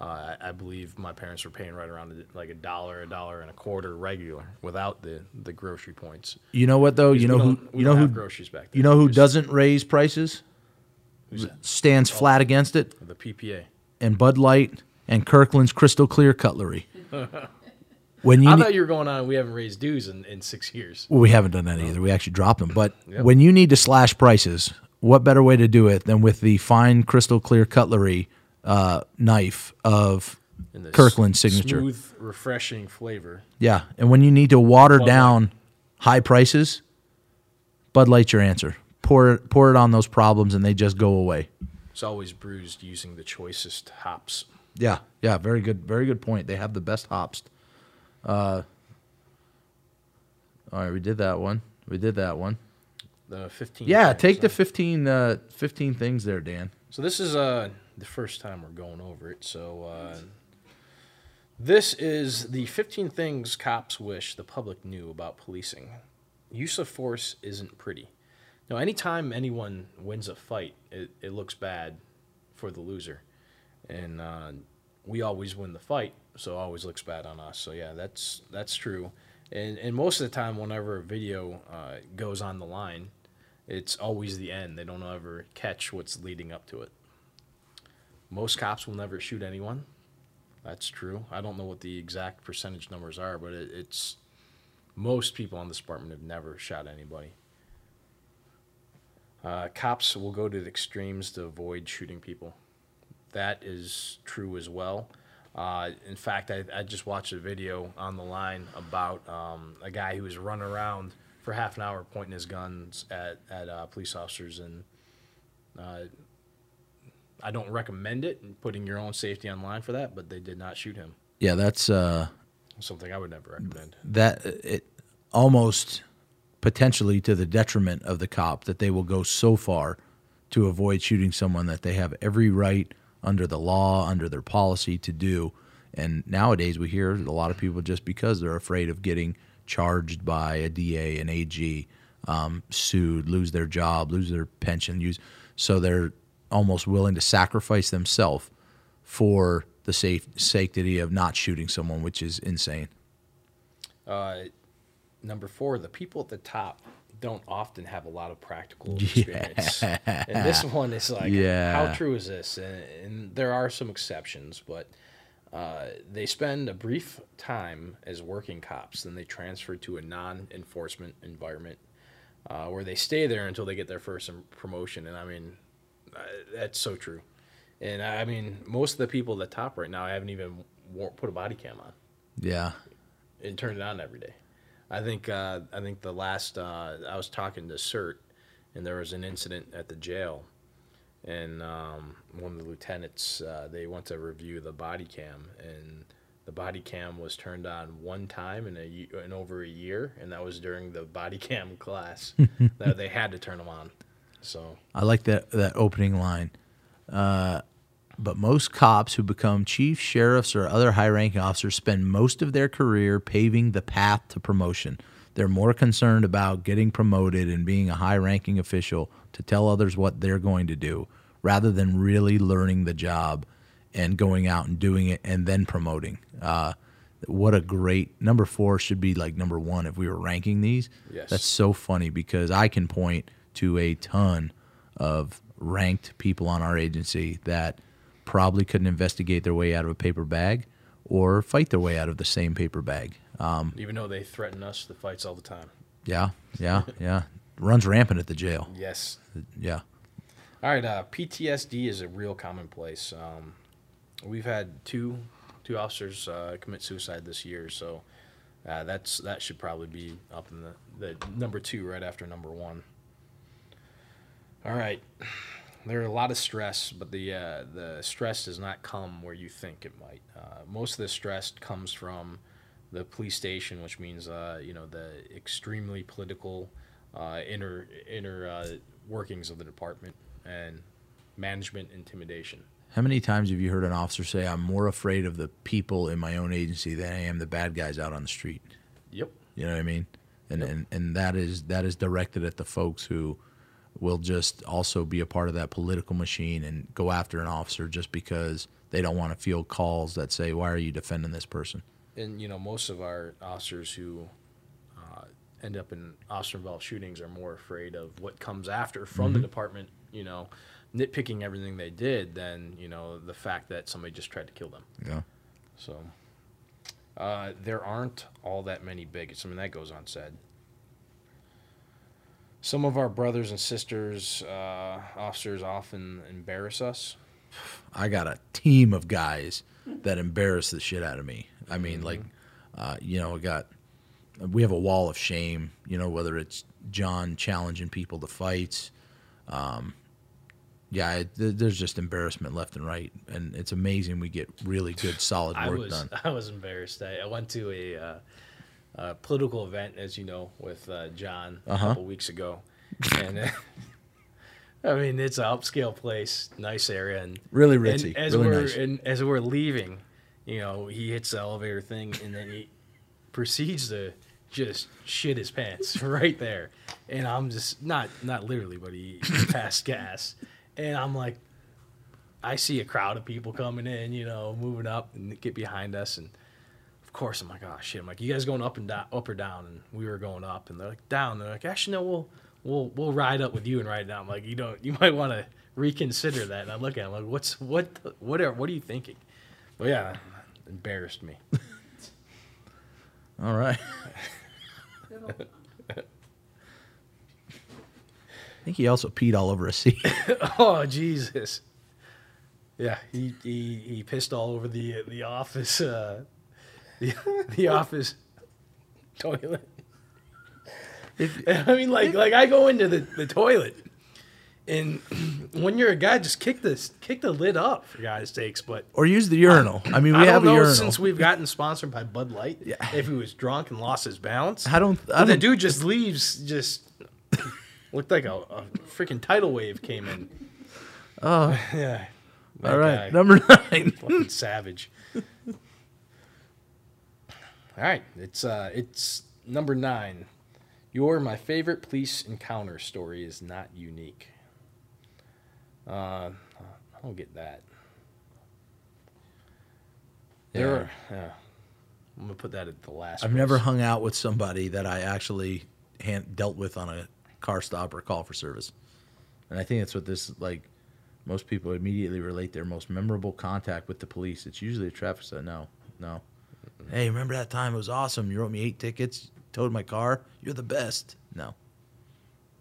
uh, I, I believe my parents were paying right around like a dollar, a dollar and a quarter regular without the the grocery points. you know what though? You know who? You know who? groceries back You know who Just- doesn't raise prices? Who stands flat against it. The PPA. and Bud Light and Kirkland's Crystal Clear Cutlery. When you I thought you were going on. We haven't raised dues in, in six years. well, we haven't done that either. We actually dropped them. But Yep. when you need to slash prices, what better way to do it than with the fine Crystal Clear Cutlery uh, knife of Kirkland signature? Smooth, refreshing flavor. Yeah, and when you need to water Bud Light. down high prices, Bud Light's your answer. Pour it, pour it on those problems, and they just go away. It's always bruised using the choicest hops. Yeah, yeah, very good, very good point. They have the best hops. Uh, all right, we did that one. We did that one. The 15. Yeah, things, take the so- 15, uh, 15 things there, Dan. So this is uh, the first time we're going over it. So uh, this is the 15 things cops wish the public knew about policing. Use of force isn't pretty. Now, anytime anyone wins a fight, it, it looks bad for the loser, and uh, we always win the fight, so it always looks bad on us. So yeah, that's that's true. And and most of the time, whenever a video uh, goes on the line, it's always the end. They don't ever catch what's leading up to it. Most cops will never shoot anyone. That's true. I don't know what the exact percentage numbers are, but it, it's most people on this department have never shot anybody. Uh, cops will go to the extremes to avoid shooting people. That is true as well. Uh, in fact, I, I just watched a video on the line about um, a guy who was running around for half an hour pointing his guns at, at uh, police officers. And uh, I don't recommend it and putting your own safety on line for that, but they did not shoot him. Yeah, that's uh, Something I would never recommend. that it almost potentially to the detriment of the cop that they will go so far to avoid shooting someone that they have every right under the law, under their policy to do. And nowadays we hear a lot of people just because they're afraid of getting charged by a DA, an AG, um, sued, lose their job, lose their pension, use so they're almost willing to sacrifice themselves for the safe safety of not shooting someone, which is insane. Uh, number four, the people at the top don't often have a lot of practical Yeah. experience. And this one is like, Yeah. how true is this? And, and there are some exceptions, but uh, they spend a brief time as working cops, then they transfer to a non-enforcement environment uh, where they stay there until they get their first promotion. And I mean, uh, that's so true. And I mean, most of the people at the top right now I haven't even wore, put a body cam on Yeah. and turn it on every day. I think uh, I think the last uh, I was talking to CERT, and there was an incident at the jail, and um, one of the lieutenants uh, they went to review the body cam, and the body cam was turned on one time in a in over a year, and that was during the body cam class. that they had to turn them on. So I like that that opening line. Uh, but most cops who become chief sheriffs or other high-ranking officers spend most of their career paving the path to promotion. They're more concerned about getting promoted and being a high-ranking official to tell others what they're going to do, rather than really learning the job and going out and doing it and then promoting. Uh, what a great number four should be like number one if we were ranking these. Yes. That's so funny because I can point to a ton of ranked people on our agency that probably couldn't investigate their way out of a paper bag or fight their way out of the same paper bag. Um, even though they threaten us the fights all the time. yeah, yeah, yeah. Runs rampant at the jail. Yes. Yeah. All right, uh, PTSD is a real commonplace. Um, we've had two two officers uh, commit suicide this year, so uh, that's that should probably be up in the, the number two right after number one. All right, there are a lot of stress, but the uh, the stress does not come where you think it might. Uh, most of the stress comes from the police station, which means uh, you know the extremely political uh, inner inner uh, workings of the department and management intimidation. How many times have you heard an officer say, "I'm more afraid of the people in my own agency than I am the bad guys out on the street"? Yep. You know what I mean? And and, and that is that is directed at the folks who will just also be a part of that political machine and go after an officer just because they don't want to field calls that say, "Why are you defending this person?" And you know, most of our officers who uh, end up in officer-involved shootings are more afraid of what comes after from the Mhm. department. You know, nitpicking everything they did than you know the fact that somebody just tried to kill them. Yeah. So uh, there aren't all that many bigots. I mean, that goes unsaid. Some of our brothers and sisters, uh, officers, often embarrass us. I got a team of guys that embarrass the shit out of me. I mean, like, uh, you know, I got we have a wall of shame. You know, whether it's John challenging people to fights. Um, yeah, it, th- there's just embarrassment left and right, and it's amazing we get really good, solid I work was done. I was embarrassed. I, I went to a, uh, a political event, as you know, with uh, John a Uh-huh. couple weeks ago, and I mean it's an upscale place, nice area, and Really and ritzy, as really we're nice. and as we're leaving, you know, he hits the elevator thing, and then he proceeds to just shit his pants right there, and I'm just not not literally, but he, he passed gas, and I'm like. I see a crowd of people coming in, you know, moving up and get behind us, and of course I'm like, oh shit! I'm like, you guys going up and down, up or down? And we were going up, and they're like down. They're like, actually, no, we'll we'll we'll ride up with you and ride down. I'm like, you don't, you might want to reconsider that. And I look at him like, what's what the- what are what are you thinking? But yeah, embarrassed me. All right. I think he also peed all over a seat. oh Jesus! Yeah, he, he he pissed all over the the office uh, the the office toilet. I mean, like like I go into the, the toilet, and when you're a guy, just kick this kick the lid up for guys' sakes. But or use the urinal. I mean, we I have a urinal. since we've gotten sponsored by Bud Light. If he was drunk and lost his balance, I don't- I the don't- dude just leaves. Just looked like a, a freaking tidal wave came in. Oh. yeah. All right, guy. number nine. Fucking savage. All right, it's uh, it's number nine. Your my favorite police encounter story is not unique. Uh, I don't get that. There, Yeah. are, yeah. I'm gonna put that at the last. I've place. never hung out with somebody that I actually hand, dealt with on a car stop or call for service, and I think that's what this like. Most people immediately relate their most memorable contact with the police. It's usually a traffic stop. No, no. Hey, remember that time? It was awesome. You wrote me eight tickets, towed my car. You're the best. No.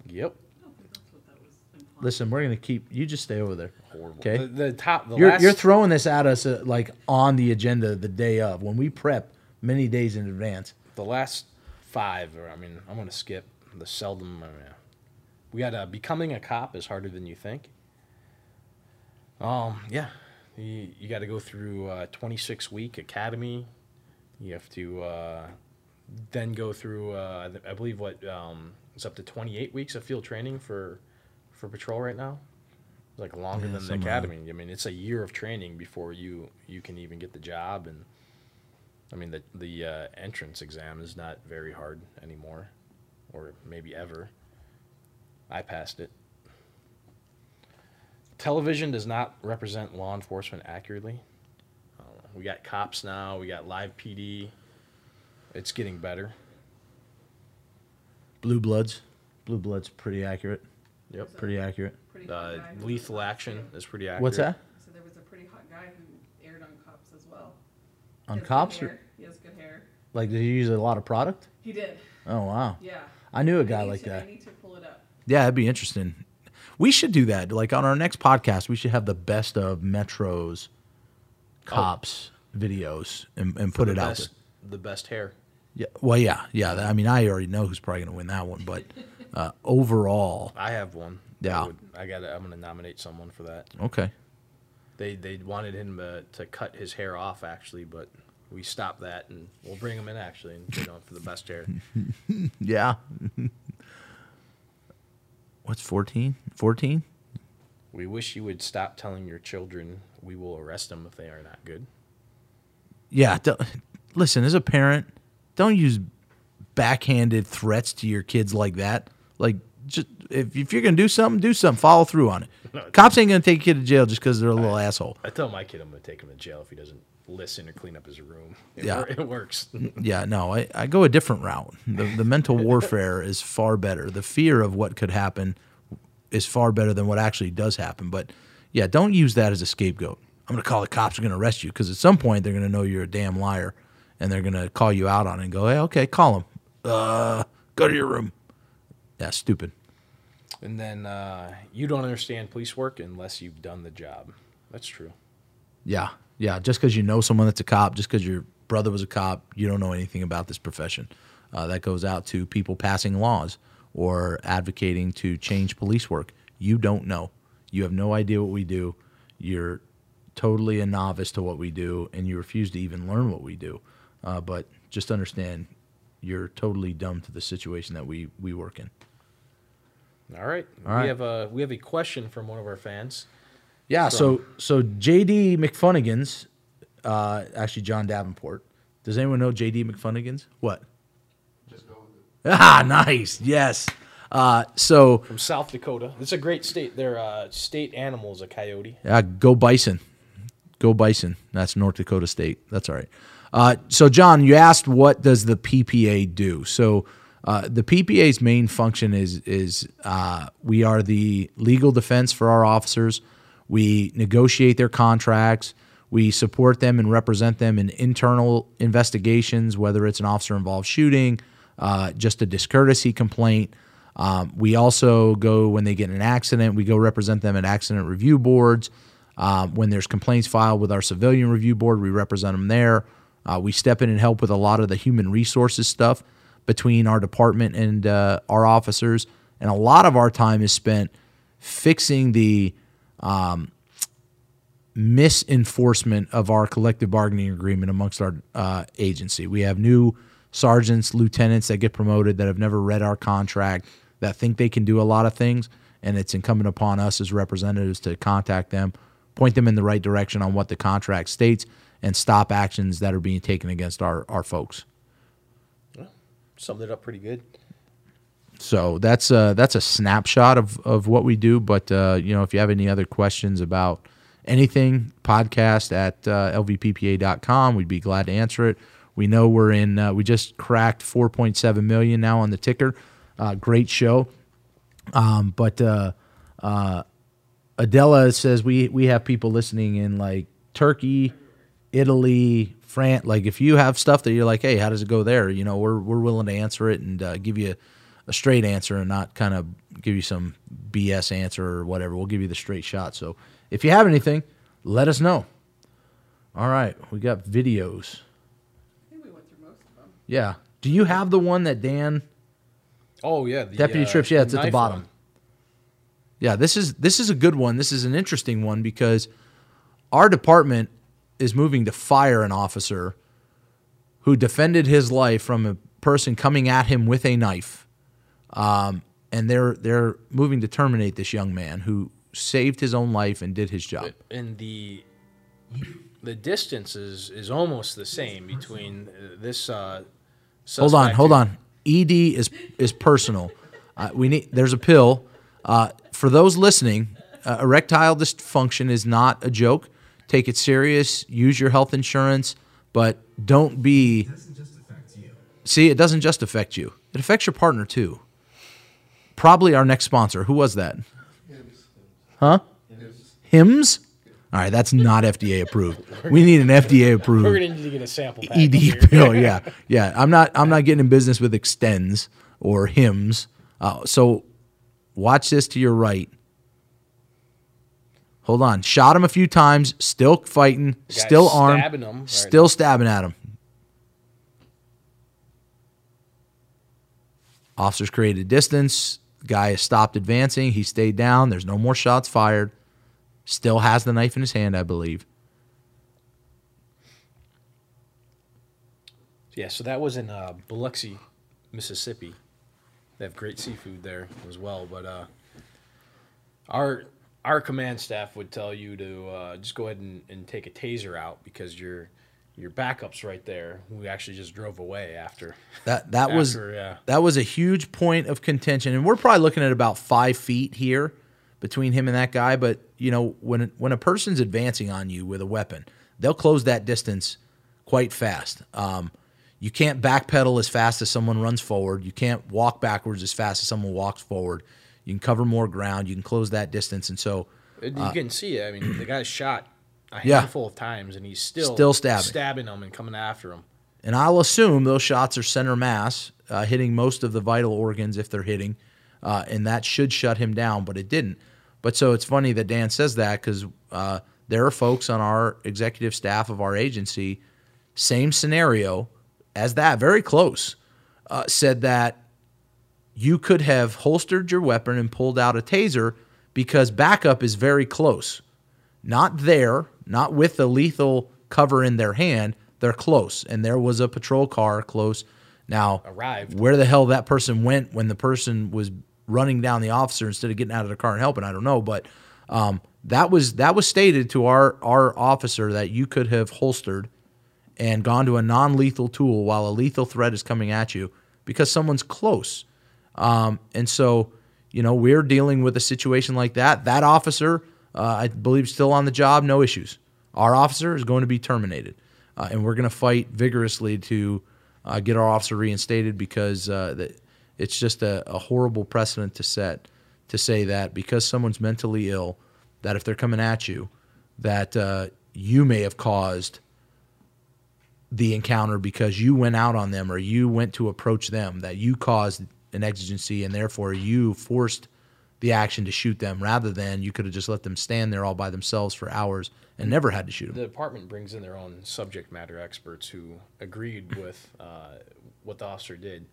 Yep. Listen, we're gonna keep. You just stay over there. Horrible. Okay. The, the top. The you're last, you're throwing this at us uh, like on the agenda the day of when we prep many days in advance. the last five, or I mean, I'm gonna skip the seldom. Uh, we got uh, becoming a cop is harder than you think. Um, yeah, you, you got to go through uh, 26 week academy. You have to uh, then go through, uh, I believe, what um, it's up to 28 weeks of field training for for patrol right now. It's like longer Yeah, than the academy. I mean, it's a year of training before you you can even get the job and. I mean, the the uh, entrance exam is not very hard anymore, or maybe ever. I passed it. Television does not represent law enforcement accurately. Uh, we got cops now. We got live PD. It's getting better. Blue Bloods. Blue Bloods pretty accurate. Yep. Pretty accurate. Uh, lethal action is pretty accurate. What's that? So there was a pretty hot guy who aired on cops as well. On has good cops? Or, hair. He has good hair. like, did you use a lot of product? He did. Oh wow. Yeah. I knew a guy need like to- that. I need to pull it up. Yeah, that'd be interesting. We should do that. Like on our next podcast, we should have the best of Metro's cops videos and, and put the it out best, there. The best hair. Yeah. Well, yeah, yeah. I mean, I already know who's probably going to win that one, but uh, overall, I have one. Yeah. I, would, I got. I'm gonna nominate someone for that. okay. They they wanted him uh, to cut his hair off actually, but we stopped that and we'll bring him in actually and put on for the best hair. Yeah. What's 14? 14? We wish you would stop telling your children we will arrest them if they are not good. Yeah. listen, as a parent, don't use backhanded threats to your kids like that. Like, just if, if you're going to do something, do something. Follow through on it. Cops ain't going to take a kid to jail just because they're a little asshole. I tell my kid I'm gonna take him to jail if he doesn't listen or clean up his room. It, Yeah. wor- it works. Yeah, no, I, I go a different route. The, the mental warfare is far better. The fear of what could happen is far better than what actually does happen. But yeah, don't use that as a scapegoat. I'm going to call the cops. Are going to arrest you because at some point they're going to know you're a damn liar, and they're going to call you out on it and go, "Hey, okay, call them. Uh, go to your room." Yeah, stupid. and then uh, you don't understand police work unless you've done the job. That's true. Yeah, yeah. Just because you know someone that's a cop, just because your brother was a cop, you don't know anything about this profession. uh, that goes out to people passing laws or advocating to change police work. You don't know. You have no idea what we do. You're totally a novice to what we do, and you refuse to even learn what we do. Uh, but just understand, you're totally dumb to the situation that we we work in. All right. All right. We have a we have a question from one of our fans. Yeah. So so JD McFunnigans, uh, actually John Davenport. Does anyone know JD McFunnigans? What? Just go with it. Ah, nice. Yes. Uh, so From South Dakota. It's a great state. Their uh, state animal is a coyote. Uh, go Bison. Go Bison. That's North Dakota State. That's all right. Uh, so, John, you asked what does the PPA do? So, uh, the PPA's main function is is uh, we are the legal defense for our officers. We negotiate their contracts. We support them and represent them in internal investigations, whether it's an officer involved shooting, uh, just a discourtesy complaint. Um, we also go when they get in an accident. We go represent them at accident review boards. Um, when there's complaints filed with our civilian review board, we represent them there. Uh, we step in and help with a lot of the human resources stuff between our department and uh, our officers. And a lot of our time is spent fixing the um, misenforcement of our collective bargaining agreement amongst our uh, agency. We have new sergeants, lieutenants that get promoted that have never read our contract, that think they can do a lot of things, and it's incumbent upon us as representatives to contact them, point them in the right direction on what the contract states, and stop actions that are being taken against our, our folks. Summed it up pretty good. So that's a, that's a snapshot of, of what we do. But uh, you know, if you have any other questions about anything, podcast at uh, lvppa.com. We'd be glad to answer it. We know we're in. Uh, we just cracked 4.7 million now on the ticker. Uh, great show. Um, but uh, uh, Adela says we we have people listening in like Turkey, Italy, France. Like if you have stuff that you're like, hey, how does it go there? You know, we're we're willing to answer it and uh, give you a straight answer and not kind of give you some BS answer or whatever. We'll give you the straight shot. So if you have anything, let us know. All right, we got videos. Yeah. Do you have the one that Dan Oh yeah, the, Deputy uh, Trips? Yeah, it's at the bottom. one. Yeah, this is this is a good one. This is an interesting one because our department is moving to fire an officer who defended his life from a person coming at him with a knife, um, and they're they're moving to terminate this young man who saved his own life and did his job. and the the distance is is almost the same between this. Uh, Hold on, hold on. ED is is personal. Uh, we need. There's a pill uh, for those listening. Uh, erectile dysfunction is not a joke. Take it serious. Use your health insurance, but don't be. See, it doesn't just affect you. It affects your partner too. Probably our next sponsor. Who was that? Huh? Hims. All right, that's not FDA approved. We need an FDA approved. We're gonna need to get a sample. pack ED pill. Yeah, yeah. I'm not. I'm not getting in business with Extenze or Hims. Uh, so watch this to your right. Hold on. Shot him a few times. Still fighting. Still armed. stabbing him right still stabbing at him. Officers created distance. Guy has stopped advancing. He stayed down. There's no more shots fired. Still has the knife in his hand, I believe. Yeah, so that was in uh, Biloxi, Mississippi. They have great seafood there as well. But uh, our our command staff would tell you to uh, just go ahead and, and take a taser out because your your backup's right there. We actually just drove away after. That that was yeah. that was a huge point of contention, and we're probably looking at about five feet here between him and that guy. But you know, when when a person's advancing on you with a weapon, they'll close that distance quite fast. Um, you can't backpedal as fast as someone runs forward. You can't walk backwards as fast as someone walks forward. You can cover more ground. You can close that distance, and so You uh, can see it. I mean, the guy's shot a Yeah. handful of times, and he's still Still stabbing. stabbing them and coming after him. And I'll assume those shots are center mass, uh, hitting most of the vital organs if they're hitting, uh, and that should shut him down, but it didn't. But so it's funny that Dan says that because uh, there are folks on our executive staff of our agency, same scenario as that, very close. uh, said that you could have holstered your weapon and pulled out a taser because backup is very close. Not there, not with the lethal cover in their hand. They're close, and there was a patrol car close. Now, Arrived. where the hell that person went when the person was running down the officer instead of getting out of the car and helping, I don't know. But um, that was that was stated to our our officer that you could have holstered and gone to a non-lethal tool while a lethal threat is coming at you because someone's close. Um, and so, you know, we're dealing with a situation like that. That officer, uh, I believe, still on the job, no issues. Our officer is going to be terminated, uh, and we're going to fight vigorously to uh, get our officer reinstated because uh, that it's just a, a horrible precedent to set to say that because someone's mentally ill, that if they're coming at you, that uh, you may have caused the encounter because you went out on them or you went to approach them, that you caused an exigency and therefore you forced the action to shoot them rather than you could have just let them stand there all by themselves for hours and never had to shoot them. The department brings in their own subject matter experts who agreed with uh, what the officer did,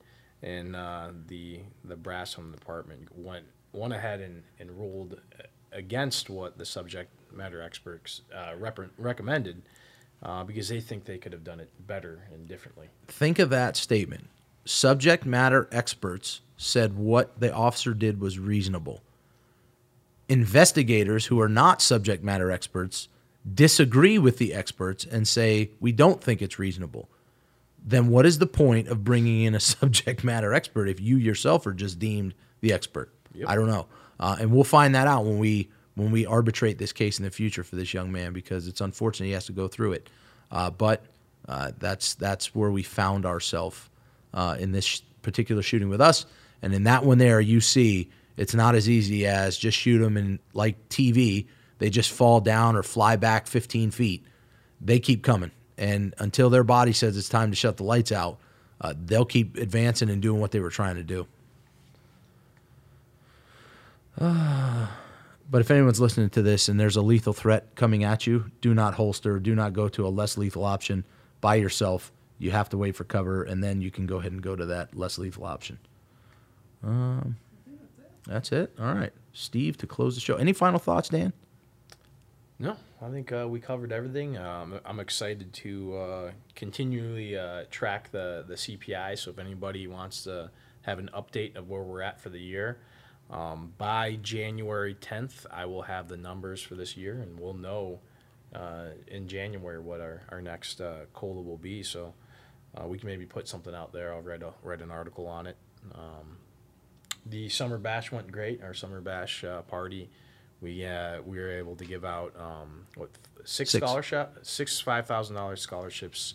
and uh, the the brass from the department went went ahead and, and ruled against what the subject matter experts uh, rep- recommended uh, because they think they could have done it better and differently. Think of that statement. Subject matter experts said what the officer did was reasonable. Investigators who are not subject matter experts disagree with the experts and say, we don't think it's reasonable. Then what is the point of bringing in a subject matter expert if you yourself are just deemed the expert? I don't know. Uh, and we'll find that out when we when we arbitrate this case in the future for this young man because it's unfortunate he has to go through it. Uh, but uh, that's that's where we found ourselves uh, in this sh- particular shooting with us. And in that one there, you see it's not as easy as just shoot them and like TV, they just fall down or fly back 15 feet. They keep coming, and until their body says it's time to shut the lights out, uh, they'll keep advancing and doing what they were trying to do. But if anyone's listening to this and there's a lethal threat coming at you, do not holster, do not go to a less lethal option by yourself. You have to wait for cover, and then you can go ahead and go to that less lethal option. Um, that's it. All right, Steve, to close the show. Any final thoughts, Dan? No, I think uh, we covered everything. Um, I'm excited to uh, continually uh, track the, the CPI. So if anybody wants to have an update of where we're at for the year, um, by January 10th, I will have the numbers for this year, and we'll know uh, in January what our, our next uh, COLA will be. So uh, we can maybe put something out there. I'll write, a, write an article on it. Um, the summer bash went great. Our summer bash uh, party, we uh, we were able to give out um, what six, Six. scholarship, six five thousand dollars scholarships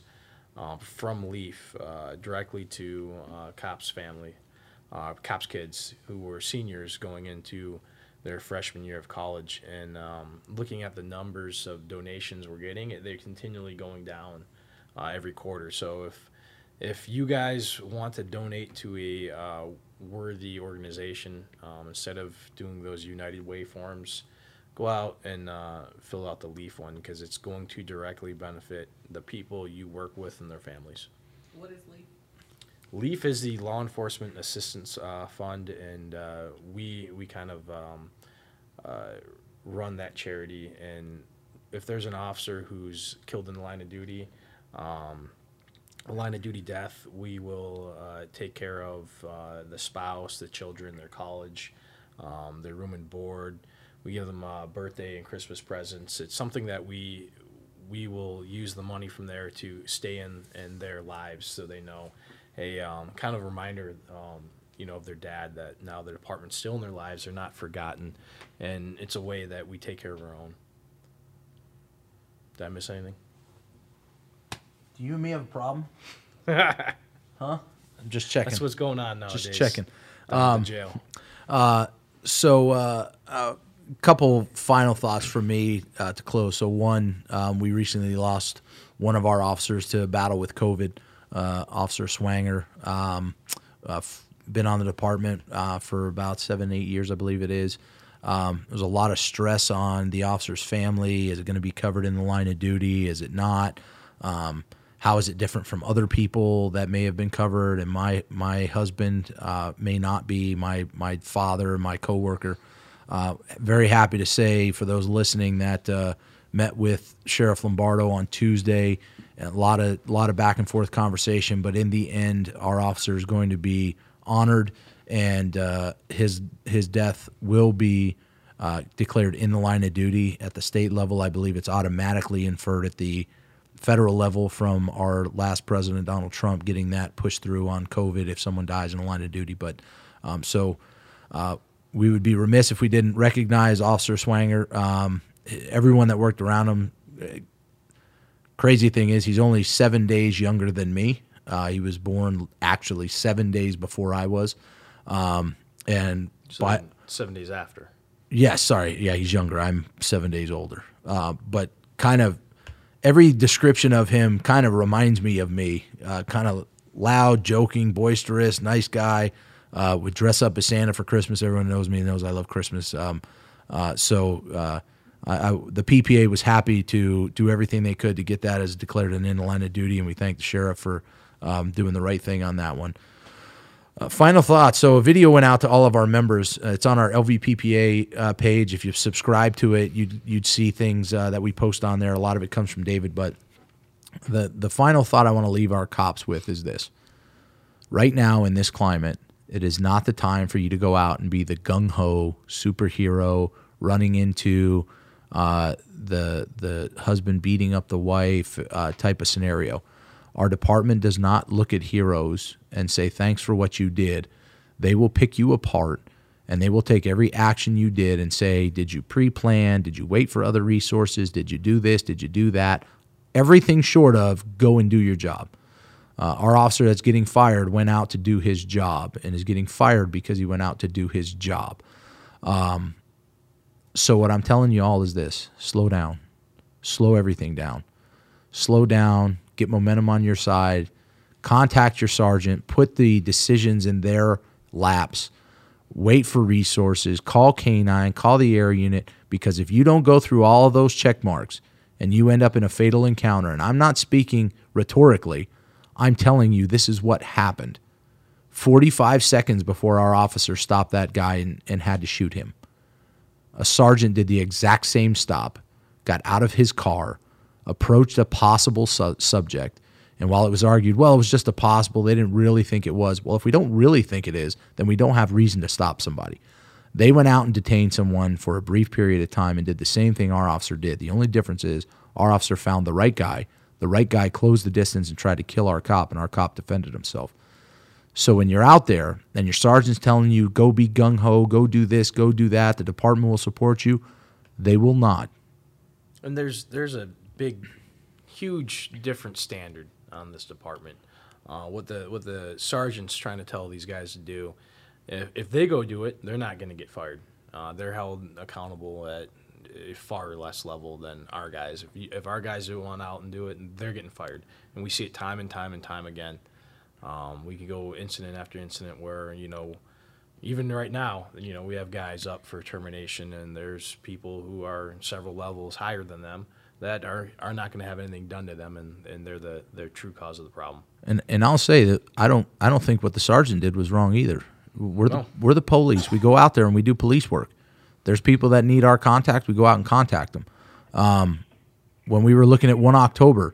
um, from Leaf uh, directly to uh, Cops family, uh, Cops kids who were seniors going into their freshman year of college. And um, looking at the numbers of donations we're getting, they're continually going down uh, every quarter. So if if you guys want to donate to a uh, worthy organization um, instead of doing those United Way forms, go out and uh, fill out the Leaf one because it's going to directly benefit the people you work with and their families. What is Leaf? Leaf is the law enforcement assistance uh, fund, and uh, we we kind of um, uh, run that charity. And if there's an officer who's killed in the line of duty, um, line of duty death, we will uh, take care of uh, the spouse, the children, their college, um, their room and board. We give them uh, birthday and Christmas presents. It's something that we we will use the money from there to stay in in their lives, so they know a um, kind of reminder, um, you know, of their dad that now the department's still in their lives. They're not forgotten, and it's a way that we take care of our own. Did I miss anything? Do you and me have a problem? huh? I'm just checking. That's what's going on nowadays. Just checking. Um, jail. Uh, so, a uh, couple final thoughts for me uh, to close. So, one, um, we recently lost one of our officers to a battle with COVID, uh, Officer Swanger. Um, uh, f- been on the department uh, for about seven, eight years, I believe it is. Um, there's a lot of stress on the officer's family. Is it going to be covered in the line of duty? Is it not? Um, how is it different from other people that may have been covered? And my my husband uh, may not be my my father, my coworker. Uh, very happy to say for those listening that uh, met with Sheriff Lombardo on Tuesday. A lot of a lot of back and forth conversation, but in the end, our officer is going to be honored, and uh, his his death will be uh, declared in the line of duty at the state level. I believe it's automatically inferred at the federal level from our last president, Donald Trump, getting that pushed through on COVID if someone dies in the line of duty. But um, so uh, we would be remiss if we didn't recognize Officer Swanger. Um, everyone that worked around him. Crazy thing is, he's only seven days younger than me. Uh, he was born actually seven days before I was, um, and So by, seven days after. yeah, sorry. Yeah, he's younger. I'm seven days older. Uh, but kind of every description of him kind of reminds me of me. Uh, kind of loud, joking, boisterous, nice guy. Uh, would dress up as Santa for Christmas. Everyone knows me and knows I love Christmas. Um, uh, so uh, I, I, the PPA was happy to do everything they could to get that as declared an in line of duty, and we thank the sheriff for um, doing the right thing on that one. Uh, final thoughts. So a video went out to all of our members. Uh, it's on our LVPPA uh, page. If you subscribe to it, you'd you'd see things uh, that we post on there. A lot of it comes from David, but the the final thought I want to leave our cops with is this: right now in this climate, it is not the time for you to go out and be the gung ho superhero running into uh, the the husband beating up the wife uh, type of scenario. Our department does not look at heroes and say thanks for what you did. They will pick you apart and they will take every action you did and say, did you pre-plan? Did you wait for other resources? Did you do this? Did you do that? Everything short of go and do your job. Uh, our officer that's getting fired went out to do his job and is getting fired because he went out to do his job. Um, so what I'm telling you all is this: slow down, slow everything down, slow down, get momentum on your side, contact your sergeant, put the decisions in their laps, wait for resources, call K9, call the air unit, because if you don't go through all of those check marks and you end up in a fatal encounter, and I'm not speaking rhetorically, I'm telling you this is what happened. 45 seconds before our officer stopped that guy and, and had to shoot him. A sergeant did the exact same stop, got out of his car, approached a possible su- subject, and while it was argued, well, it was just a possible, they didn't really think it was. Well, if we don't really think it is, then we don't have reason to stop somebody. They went out and detained someone for a brief period of time and did the same thing our officer did. The only difference is our officer found the right guy. The right guy closed the distance and tried to kill our cop, and our cop defended himself. So when you're out there and your sergeant's telling you, go be gung ho, go do this, go do that, the department will support you, they will not. And there's there's a big, huge different standard on this department. Uh, what the what the sergeant's trying to tell these guys to do, if, if they go do it, they're not going to get fired. Uh, they're held accountable at a far less level than our guys. If, you, if our guys do one out and do it, they're getting fired, and we see it time and time and time again. Um, we can go incident after incident where you know, even right now, you know, we have guys up for termination, and there's people who are several levels higher than them that are, are not going to have anything done to them, and, and they're the their true cause of the problem. And and I'll say that I don't I don't think what the sergeant did was wrong either. We're the we're the police. We go out there and we do police work. There's people that need our contact. We go out and contact them. Um, when we were looking at one October,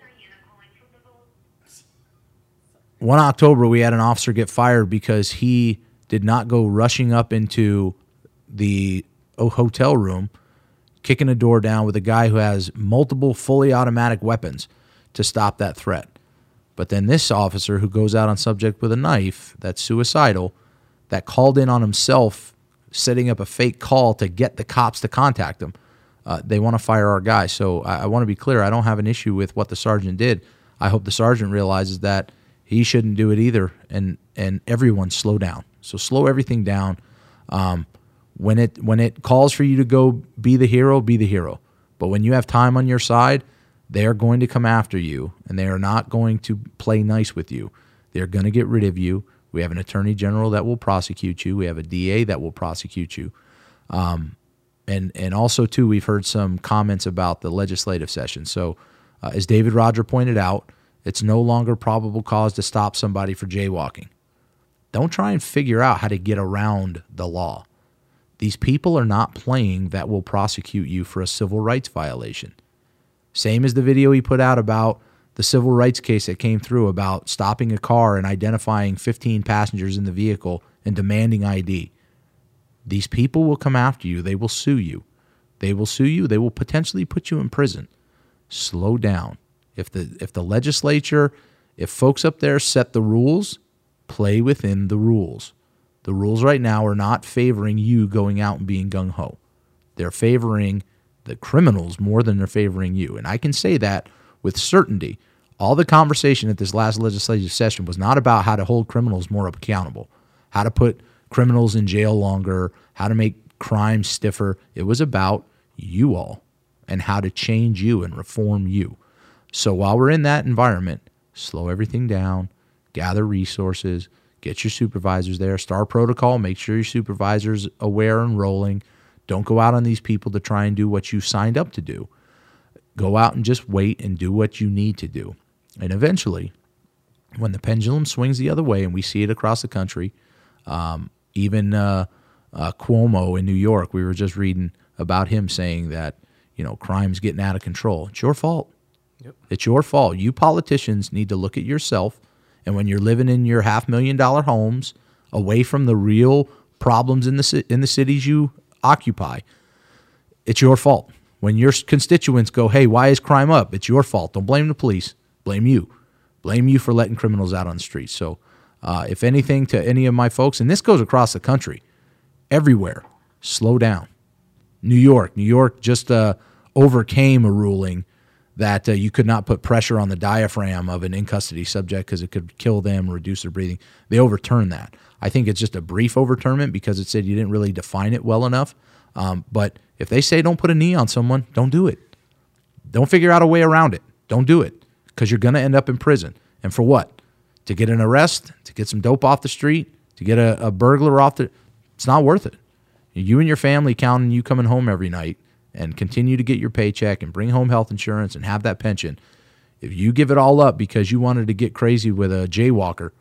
one October we had an officer get fired because he did not go rushing up into the hotel room, kicking a door down with a guy who has multiple fully automatic weapons to stop that threat. But then this officer who goes out on subject with a knife that's suicidal, that called in on himself, setting up a fake call to get the cops to contact him. Uh, they want to fire our guy. So I, I want to be clear. I don't have an issue with what the sergeant did. I hope the sergeant realizes that he shouldn't do it either. And and everyone slow down. So slow everything down. Um, when it when it calls for you to go be the hero, be the hero. But when you have time on your side, they are going to come after you, and they are not going to play nice with you. They're going to get rid of you. We have an attorney general that will prosecute you. We have a DA that will prosecute you. Um, and and also too, we've heard some comments about the legislative session. So, uh, as David Roger pointed out, It's no longer probable cause to stop somebody for jaywalking. Don't try and figure out how to get around the law. These people are not playing that will prosecute you for a civil rights violation. Same as the video he put out about the civil rights case that came through about stopping a car and identifying 15 passengers in the vehicle and demanding ID. These people will come after you. They will sue you. They will sue you. They will potentially put you in prison. Slow down. If the if the legislature, if folks up there set the rules, play within the rules. The rules right now are not favoring you going out and being gung ho. They're favoring the criminals more than they're favoring you. And I can say that with certainty. All the conversation at this last legislative session was not about how to hold criminals more accountable, how to put criminals in jail longer, how to make crime stiffer. It was about you all and how to change you and reform you. So while we're in that environment, slow everything down, gather resources, get your supervisors there, Star protocol, make sure your supervisor's aware and rolling. Don't go out on these people to try and do what you signed up to do. Go out and just wait and do what you need to do. And eventually, when the pendulum swings the other way, and we see it across the country, um, even uh, uh, Cuomo in New York, we were just reading about him saying that you know crime's getting out of control. It's your fault. Yep. It's your fault. You politicians need to look at yourself, and when you're living in your half million dollar homes, away from the real problems in the in the cities you occupy, it's your fault. When your constituents go, "Hey, why is crime up?" It's your fault. Don't blame the police. Blame you. Blame you for letting criminals out on the streets. So, uh, if anything, to any of my folks, and this goes across the country, everywhere, slow down. New York, New York just uh, overcame a ruling that uh, you could not put pressure on the diaphragm of an in custody subject because it could kill them, reduce their breathing. They overturned that. I think it's just a brief overturnment because it said you didn't really define it well enough. Um, but if they say don't put a knee on someone, don't do it. Don't figure out a way around it. Don't do it because you're going to end up in prison. And for what? To get an arrest, to get some dope off the street, to get a, a burglar off the. It's not worth it. You and your family counting you coming home every night and continue to get your paycheck and bring home health insurance and have that pension. If you give it all up because you wanted to get crazy with a jaywalker,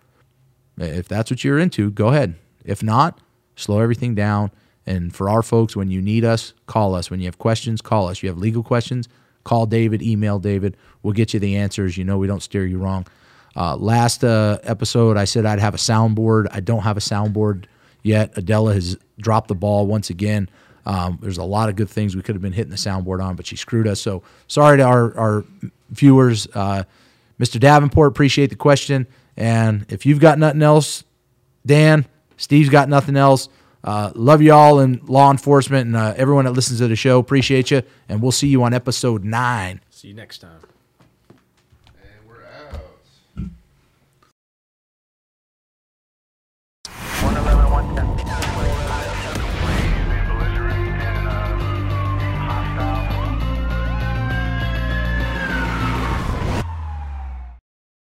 if that's what you're into, go ahead. If not, slow everything down. And for our folks, when you need us, call us. When you have questions, call us. You have legal questions, call David, email David. We'll get you the answers. You know we don't steer you wrong. Uh, last uh, episode, I said I'd have a soundboard. I don't have a soundboard yet. Adela has dropped the ball once again. Um, there's a lot of good things we could have been hitting the soundboard on, but she screwed us. So sorry to our, our viewers. Uh, Mr. Davenport, appreciate the question. And if you've got nothing else, Dan, Steve's got nothing else. Uh, love you all in law enforcement and uh, everyone that listens to the show. Appreciate you. And we'll see you on episode nine. See you next time.